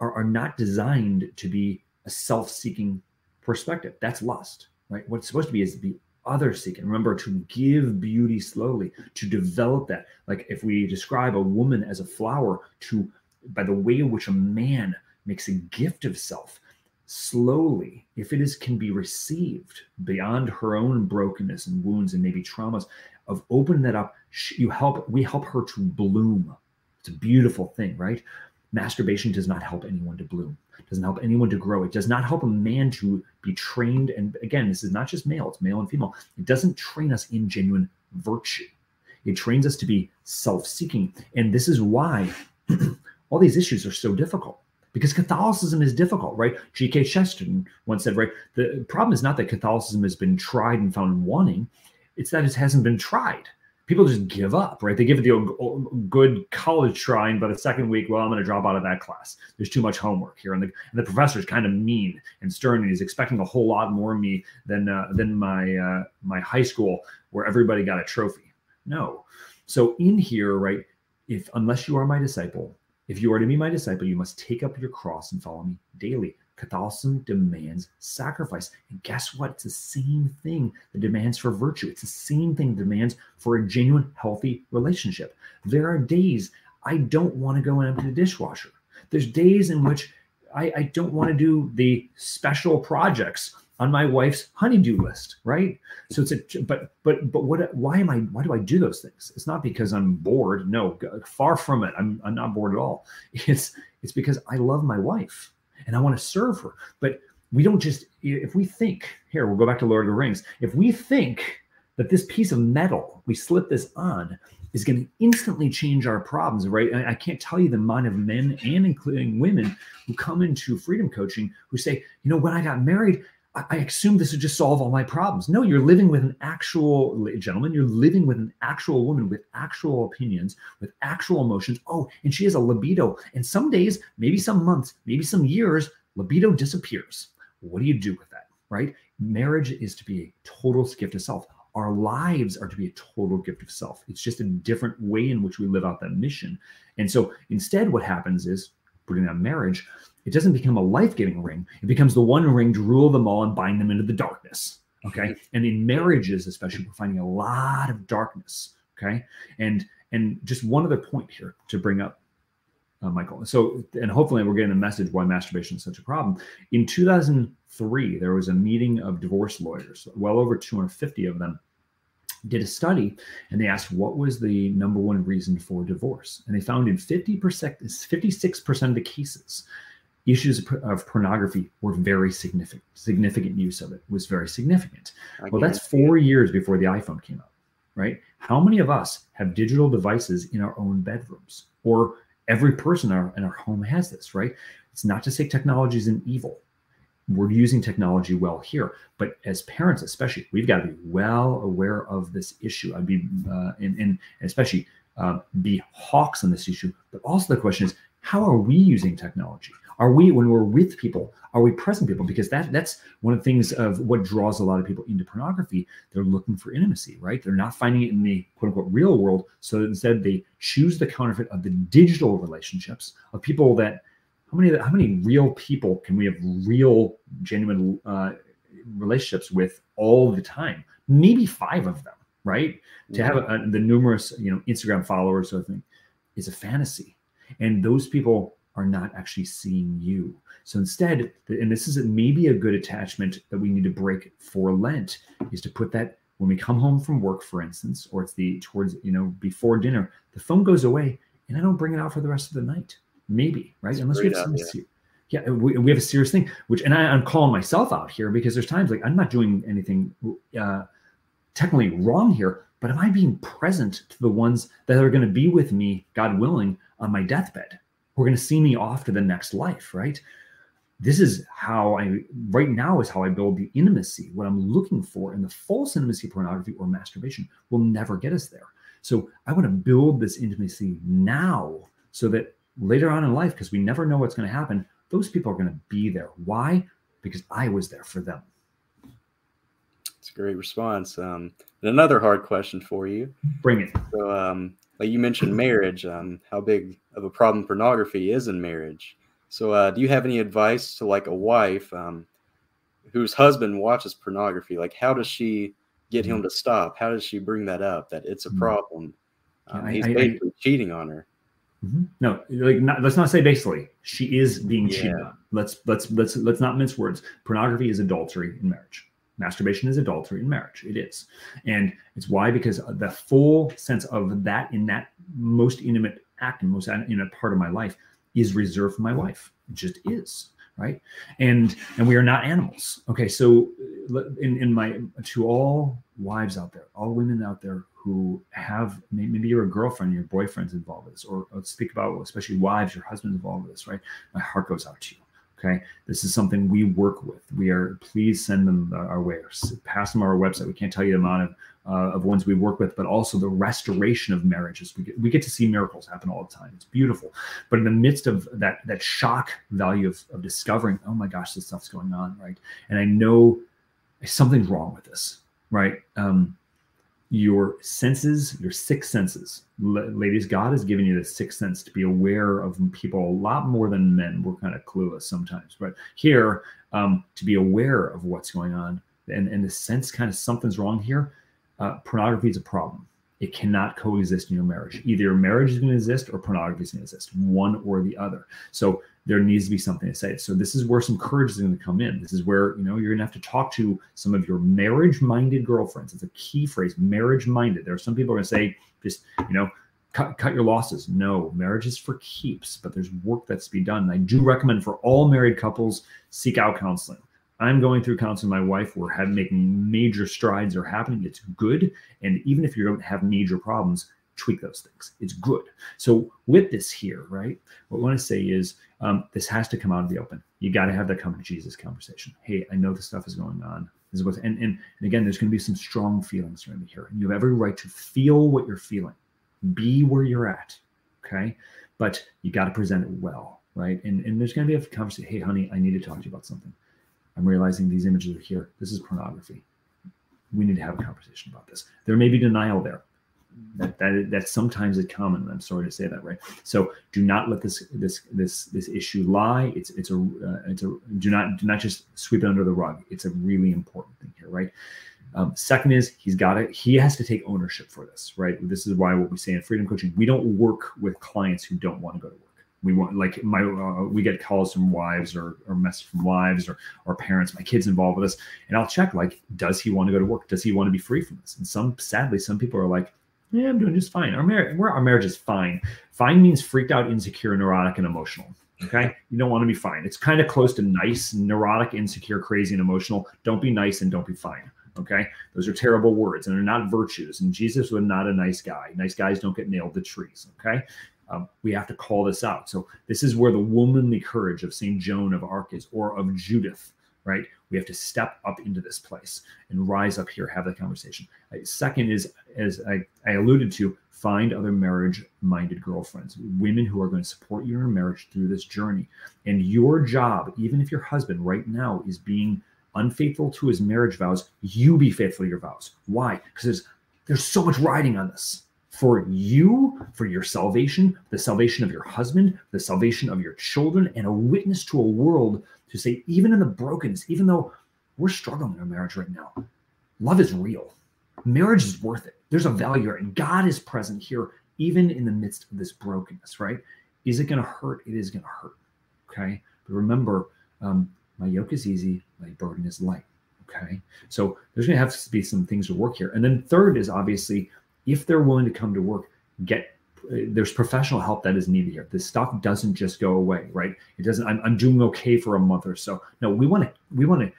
Are, are not designed to be a self-seeking perspective. That's lust, right? What's supposed to be is the other seeking. Remember to give beauty slowly, to develop that. Like if we describe a woman as a flower, to by the way in which a man makes a gift of self slowly, if it is can be received beyond her own brokenness and wounds and maybe traumas, of opening that up, you help we help her to bloom. It's a beautiful thing, right? Masturbation does not help anyone to bloom. Doesn't help anyone to grow. It does not help a man to be trained. And again, this is not just male; it's male and female. It doesn't train us in genuine virtue. It trains us to be self-seeking, and this is why [CLEARS THROAT] all these issues are so difficult because Catholicism is difficult, right? G.K. Chesterton once said, right, the problem is not that Catholicism has been tried and found wanting, it's that it hasn't been tried. People just give up, right? They give it the good college try, and by the second week, well, I'm going to drop out of that class. There's too much homework here, and the, and the professor's kind of mean and stern, and he's expecting a whole lot more of me than uh, than my uh, my high school where everybody got a trophy. No, so in here, right? If unless you are my disciple, if you are to be my disciple, you must take up your cross and follow me daily. Catholicism demands sacrifice. And guess what? It's the same thing that demands for virtue. It's the same thing that demands for a genuine, healthy relationship. There are days I don't want to go and empty the dishwasher. There's days in which I, I don't want to do the special projects on my wife's honeydew list, right? So it's a but but but what why am I why do I do those things? It's not because I'm bored. No, far from it. I'm I'm not bored at all. It's it's because I love my wife and I want to serve her. But we don't just if we think here, we'll go back to Lord of the Rings. If we think that this piece of metal, we slip this on, is going to instantly change our problems, right? I, I can't tell you the amount of men and including women who come into freedom coaching who say, you know, when I got married, I assume this would just solve all my problems. No, you're living with an actual gentleman. You're living with an actual woman with actual opinions, with actual emotions. Oh, and she has a libido. And some days, maybe some months, maybe some years, libido disappears. What do you do with that? Right? Marriage is to be a total gift of self. Our lives are to be a total gift of self. It's just a different way in which we live out that mission. And so instead, what happens is putting on marriage, it doesn't become a life-giving ring. It becomes the one ring to rule them all and bind them into the darkness. Okay. And in marriages, especially, we're finding a lot of darkness. Okay. And and just one other point here to bring up, uh, Michael. So, and hopefully we're getting a message why masturbation is such a problem. In 2003, there was a meeting of divorce lawyers, well over 250 of them did a study and they asked what was the number one reason for divorce and they found in 50% 56% of the cases issues of pornography were very significant. Significant use of it was very significant. I well, that's four years before the iPhone came out, right? How many of us have digital devices in our own bedrooms? Or every person in our, in our home has this, right? It's not to say technology is an evil. We're using technology well here, but as parents, especially, we've got to be well aware of this issue. I'd be, uh, and, and especially uh, be hawks on this issue. But also the question is, how are we using technology? Are we, when we're with people, are we present people? Because that that's one of the things of what draws a lot of people into pornography. They're looking for intimacy, right? They're not finding it in the quote unquote real world. So instead, they choose the counterfeit of the digital relationships of people that. How many how many real people can we have real genuine uh, relationships with all the time? Maybe five of them, right? To have a, the numerous you know Instagram followers sort of thing is a fantasy, and those people are not actually seeing you. So instead, and this is maybe a good attachment that we need to break for Lent, is to put that when we come home from work, for instance, or it's the towards you know before dinner, the phone goes away, and I don't bring it out for the rest of the night. Maybe right, That's unless we have something serious. Yeah, we, we have a serious thing. Which, and I, am calling myself out here because there's times like I'm not doing anything uh, technically wrong here, but am I being present to the ones that are going to be with me, God willing, on my deathbed? Who are going to see me off to the next life, right? This is how I, right now, is how I build the intimacy. What I'm looking for in the false intimacy, pornography, or masturbation will never get us there. So I want to build this intimacy now so that later on in life, because we never know what's going to happen, those people are going to be there. Why? Because I was there for them. It's a great response. Um, and another hard question for you. Bring it. So, um, like you mentioned marriage um, how big of a problem pornography is in marriage. So uh, do you have any advice to like a wife um, whose husband watches pornography? Like how does she get him mm-hmm. to stop? How does she bring that up that it's a mm-hmm. problem? Um, he's I, basically I, cheating on her. Mm-hmm. no like not, let's not say basically. She is being yeah. cheated on. Let's let's let's let's not mince words. Pornography is adultery in marriage masturbation is adultery in marriage. It is. And it's why because the full sense of that in that most intimate act and most intimate part of my life is reserved for my wife. It just is right? And and we are not animals. Okay so uh, in, in my to all wives out there all women out there who have maybe you're a girlfriend your boyfriend's involved with this or let's speak about especially wives your husband's involved with this right? My heart goes out to you Okay, this is something we work with. We are please send them our way or pass them our website. We can't tell you the amount of uh, of ones we work with, but also the restoration of marriages. We get, we get to see miracles happen all the time. It's beautiful. But in the midst of that that shock value of, of discovering, oh my gosh, this stuff's going on, right? And I know something's wrong with this, right? Um, your senses, your six senses. L- ladies, God has given you the sixth sense to be aware of people a lot more than men. We're kind of clueless sometimes, but here, um, to be aware of what's going on and, and the sense kind of something's wrong here, uh, pornography is a problem. It cannot coexist in your marriage. Either your marriage is going to exist or pornography is going to exist, one or the other. So there needs to be something to say. So this is where some courage is going to come in. This is where you know you're going to have to talk to some of your marriage-minded girlfriends. It's a key phrase, marriage-minded. There are some people are going to say, just you know, cut cut your losses. No, marriage is for keeps, but there's work that's to be done. And I do recommend for all married couples seek out counseling. I'm going through counseling my wife. We're having making major strides are happening. It's good. And even if you don't have major problems, tweak those things. It's good. So with this here, right? What I want to say is um, this has to come out of the open. You got to have that come to Jesus conversation. Hey, I know this stuff is going on. This is what's and, and and again, there's going to be some strong feelings around here. And you have every right to feel what you're feeling. Be where you're at. Okay. But you got to present it well, right? And and there's going to be a conversation. Hey, honey, I need to talk to you about something. I'm realizing these images are here. This is pornography. We need to have a conversation about this. There may be denial there that that that's sometimes it's common. I'm sorry to say that, right? So do not let this this this this issue lie. It's it's a uh, it's a do not do not just sweep it under the rug. It's a really important thing here, right? Um, second is he's got to he has to take ownership for this, right? This is why what we say in freedom coaching, we don't work with clients who don't want to go to work. We want like my uh, we get calls from wives or or message from wives or or parents. My kid's involved with this, and I'll check like, does he want to go to work? Does he want to be free from this? And some sadly, some people are like, yeah, I'm doing just fine. Our marriage, our marriage is fine. Fine means freaked out, insecure, neurotic, and emotional. Okay, you don't want to be fine. It's kind of close to nice, neurotic, insecure, crazy, and emotional. Don't be nice and don't be fine. Okay, those are terrible words and they're not virtues. And Jesus was not a nice guy. Nice guys don't get nailed to trees. Okay, um, we have to call this out. So this is where the womanly courage of Saint Joan of Arc is, or of Judith, right? We have to step up into this place and rise up here, have that conversation. Uh, second is, as I, I alluded to, find other marriage minded girlfriends, women who are going to support you in marriage through this journey. And your job, even if your husband right now is being unfaithful to his marriage vows, you be faithful to your vows. Why? Because there's, there's so much riding on this for you, for your salvation, the salvation of your husband, the salvation of your children, and a witness to a world to say, even in the brokenness, even though we're struggling in our marriage right now, love is real. Marriage is worth it. There's a value, here, and God is present here, even in the midst of this brokenness, right? Is it going to hurt? It is going to hurt. Okay. But remember, um, my yoke is easy, my burden is light. Okay. So there's going to have to be some things to work here. And then third is obviously, if they're willing to come to work, get there's professional help that is needed here. This stuff doesn't just go away, right? It doesn't. I'm, I'm doing okay for a month or so. No, we want to we want to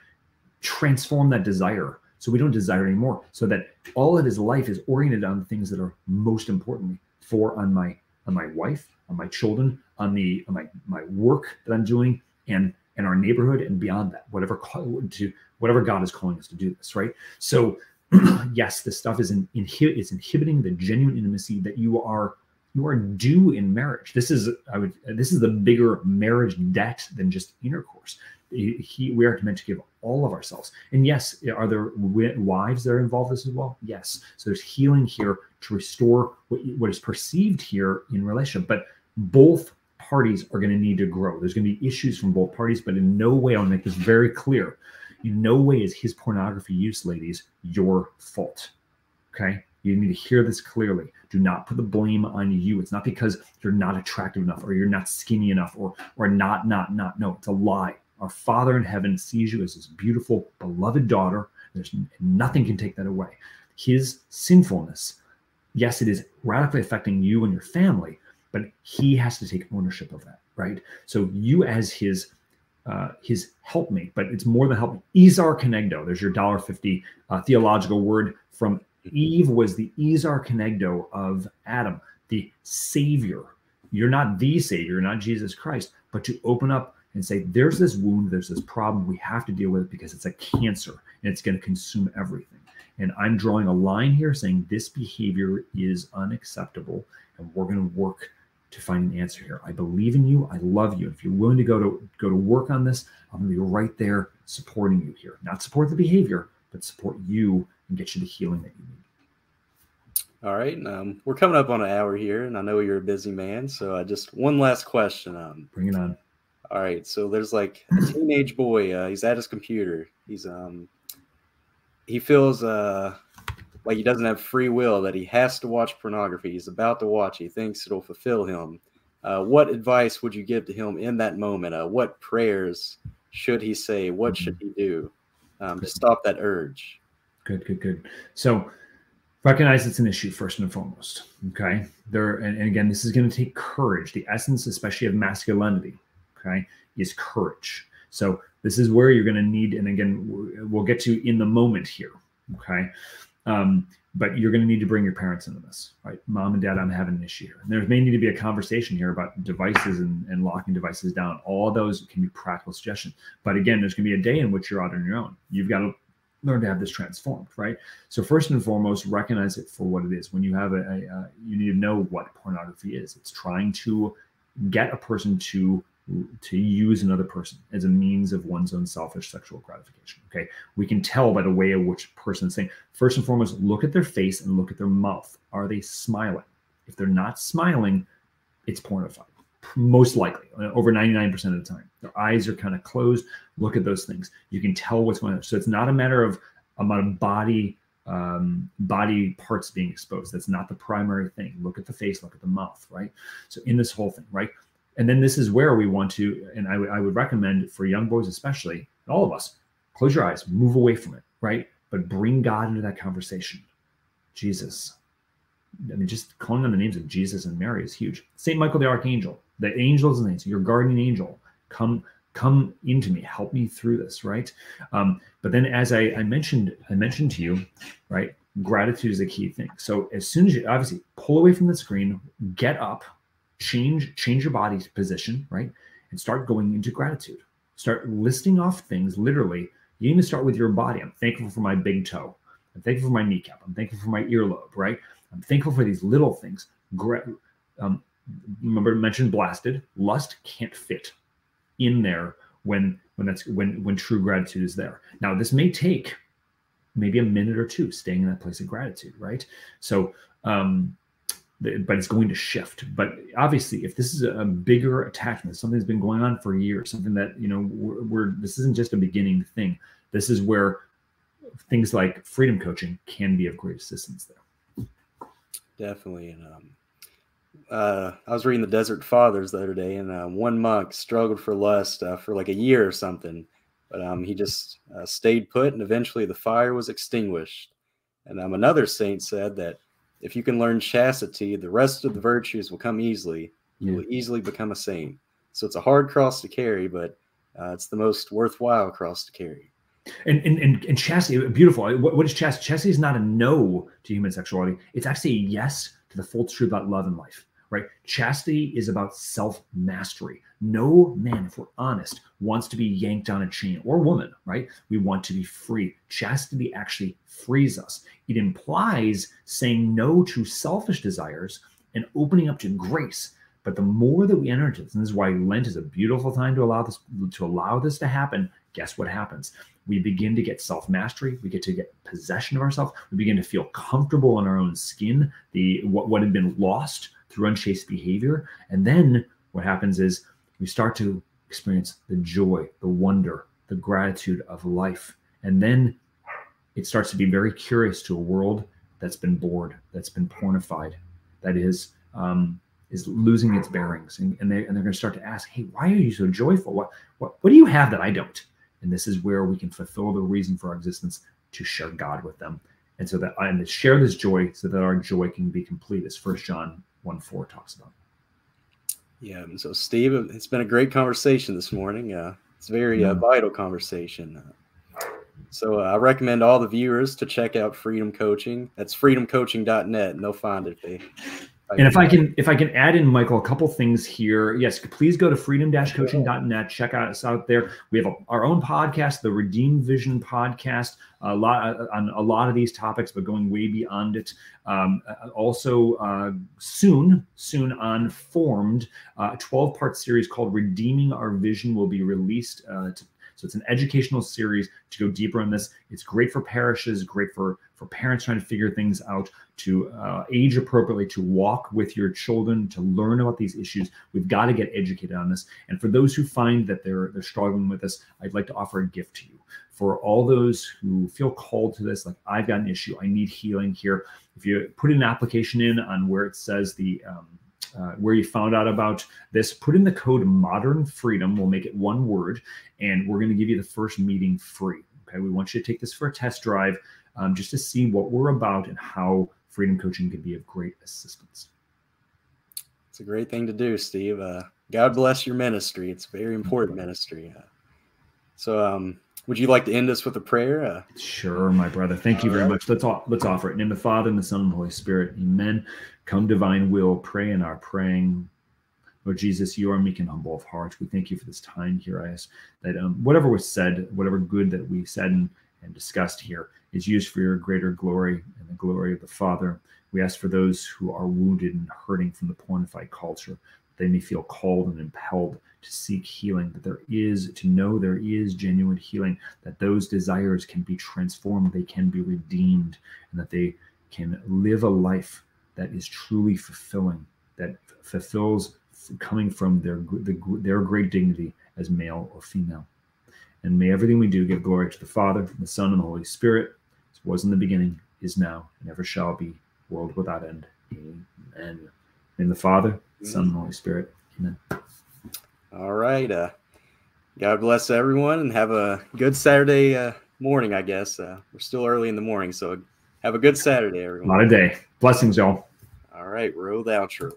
transform that desire so we don't desire anymore. So that all of his life is oriented on things that are most importantly for on my on my wife, on my children, on the on my my work that I'm doing, and and our neighborhood and beyond that. Whatever call to whatever God is calling us to do this, right? So [CLEARS THROAT] yes, this stuff is in, inhi- is inhibiting the genuine intimacy that you are you are due in marriage. This is I would this is the bigger marriage debt than just intercourse. He, we are meant to give all of ourselves. And yes, are there wives that are involved this as well? Yes. So there's healing here to restore what, what is perceived here in relationship. But both parties are going to need to grow. There's going to be issues from both parties, but in no way, I want to make this very clear. In no way is his pornography use, ladies, your fault. Okay. You need to hear this clearly. Do not put the blame on you. It's not because you're not attractive enough or you're not skinny enough or or not, not, not. No, it's a lie. Our Father in heaven sees you as his beautiful, beloved daughter. There's nothing can take that away. His sinfulness, yes, it is radically affecting you and your family, but he has to take ownership of that, right? So you as his uh, his helpmate, but it's more than help. ezer kenegdo. There's your dollar fifty uh, theological word from Eve was the ezer kenegdo of Adam, the savior. You're not the savior, not Jesus Christ, but to open up and say, there's this wound, there's this problem, we have to deal with it because it's a cancer and it's going to consume everything. And I'm drawing a line here saying this behavior is unacceptable and we're going to work to find an answer here. I believe in you. I love you. If you're willing to go to go to work on this, I'm going to be right there supporting you here. Not support the behavior, but support you and get you the healing that you need. All right. Um, we're coming up on an hour here, and I know you're a busy man. So I just one last question. Um, Bring it on. All right. So there's like a teenage boy. Uh, he's at his computer. He's um he feels uh like he doesn't have free will that he has to watch pornography. He's about to watch. He thinks it'll fulfill him. Uh, what advice would you give to him in that moment? Uh, what prayers should he say? What should he do um, to stop that urge? Good, good, good. So recognize it's an issue first and foremost. Okay. There, and, and again, this is going to take courage. The essence, especially of masculinity, okay, is courage. So this is where you're going to need, and again, we'll get to in the moment here. Okay. Um, but you're going to need to bring your parents into this, right? Mom and dad, I'm having an issue here. And there may need to be a conversation here about devices and, and locking devices down. All those can be practical suggestions. But again, there's going to be a day in which you're out on your own. You've got to learn to have this transformed, right? So first and foremost, recognize it for what it is. When you have a, a, a you need to know what pornography is. It's trying to get a person to to use another person as a means of one's own selfish sexual gratification. Okay. We can tell by the way in which person is saying, first and foremost, look at their face and look at their mouth. Are they smiling? If they're not smiling, it's pornified. Most likely, over 99% of the time. Their eyes are kind of closed. Look at those things. You can tell what's going on. So it's not a matter of amount of body um, body parts being exposed. That's not the primary thing. Look at the face, look at the mouth, right? So in this whole thing, right? And then this is where we want to, and I, w- I would recommend for young boys, especially, all of us, close your eyes, move away from it, right? But bring God into that conversation. Jesus. I mean, just calling on the names of Jesus and Mary is huge. Saint Michael the Archangel, the angels and angels, your guardian angel, come come into me help me through this right um, but then as I, I mentioned i mentioned to you right gratitude is a key thing so as soon as you obviously pull away from the screen get up change change your body's position right? And start going into gratitude. Start listing off things literally. You need to start with your body. I'm thankful for my big toe. I'm thankful for my kneecap. I'm thankful for my earlobe right? I'm thankful for these little things. Um, remember to mention blasted. Lust can't fit in there when when that's when when true gratitude is there. Now this may take maybe a minute or two staying in that place of gratitude right? So um but it's going to shift. But obviously, if this is a bigger attachment, something that's been going on for years, something that you know, we're, we're this isn't just a beginning thing. This is where things like freedom coaching can be of great assistance there. Definitely, and um, uh, I was reading the Desert Fathers the other day, and uh, one monk struggled for lust uh, for like a year or something, but um, he just uh, stayed put, and eventually the fire was extinguished. And um, another saint said that if you can learn chastity, the rest of the virtues will come easily. You will easily become a saint. So it's a hard cross to carry, but uh, it's the most worthwhile cross to carry. And and and, and chastity, beautiful. What, what is chastity? Chastity is not a no to human sexuality. It's actually a yes to the full truth about love and life. Right? Chastity is about self mastery. No man, if we're honest, wants to be yanked on a chain or woman, right? We want to be free. Chastity actually frees us. It implies saying no to selfish desires and opening up to grace. But the more that we enter into this, and this is why Lent is a beautiful time to allow this to allow this to happen. Guess what happens? We begin to get self-mastery. We get to get possession of ourselves. We begin to feel comfortable in our own skin. The what, what had been lost through chase behavior, and then what happens is we start to experience the joy, the wonder, the gratitude of life. And then it starts to be very curious to a world that's been bored, that's been pornified, that is um, is losing its bearings. And, and, they, and they're going to start to ask, hey, why are you so joyful? What, what, what do you have that I don't? And this is where we can fulfill the reason for our existence to share God with them. And so that and to share this joy so that our joy can be complete, as First John 1 4 talks about. Yeah. So, Steve, it's been a great conversation this morning. Uh, it's a very uh, vital conversation. So, uh, I recommend all the viewers to check out Freedom Coaching. That's freedomcoaching.net, and they'll find it. They and if I can, if I can add in, Michael, a couple things here. Yes, please go to freedom-coaching.net. Check us out there. We have a, our own podcast, the Redeemed Vision podcast, a lot uh, on a lot of these topics, but going way beyond it. Um, uh, also, uh, soon, soon on Formed, uh, a 12-part series called "Redeeming Our Vision" will be released to so it's an educational series to go deeper on this. It's great for parishes, great for for parents trying to figure things out, to uh, age appropriately, to walk with your children, to learn about these issues. We've got to get educated on this. And for those who find that they're they're struggling with this, I'd like to offer a gift to you. For all those who feel called to this, like I've got an issue, I need healing here. If you put an application in on where it says the um, uh, where you found out about this, put in the code modern freedom. We'll make it one word, and we're going to give you the first meeting free. Okay, we want you to take this for a test drive um, just to see what we're about and how freedom coaching can be of great assistance. It's a great thing to do, Steve. Uh, God bless your ministry. It's a very important ministry. Uh, so, um, would you like to end us with a prayer? Uh, sure, my brother. Thank you very right. much. Let's let's offer it in the name of the Father and the Son and the Holy Spirit. Amen. Come, divine will, pray in our praying. Lord Jesus, you are meek and humble of heart. We thank you for this time here. I ask that um, whatever was said, whatever good that we said and, and discussed here, is used for your greater glory and the glory of the Father. We ask for those who are wounded and hurting from the pornified culture, that they may feel called and impelled to seek healing, that there is, to know there is genuine healing, that those desires can be transformed, they can be redeemed, and that they can live a life that is truly fulfilling, that fulfills coming from their the, their great dignity as male or female. And may everything we do give glory to the Father, the Son, and the Holy Spirit, was in the beginning, is now, and ever shall be, world without end. Amen. In the Father, the Son, and Holy Spirit. Amen. All right. Uh, God bless everyone and have a good Saturday uh, morning, I guess. Uh, we're still early in the morning, so have a good Saturday, everyone. Not a day. Blessings, y'all. All right, roll the outro.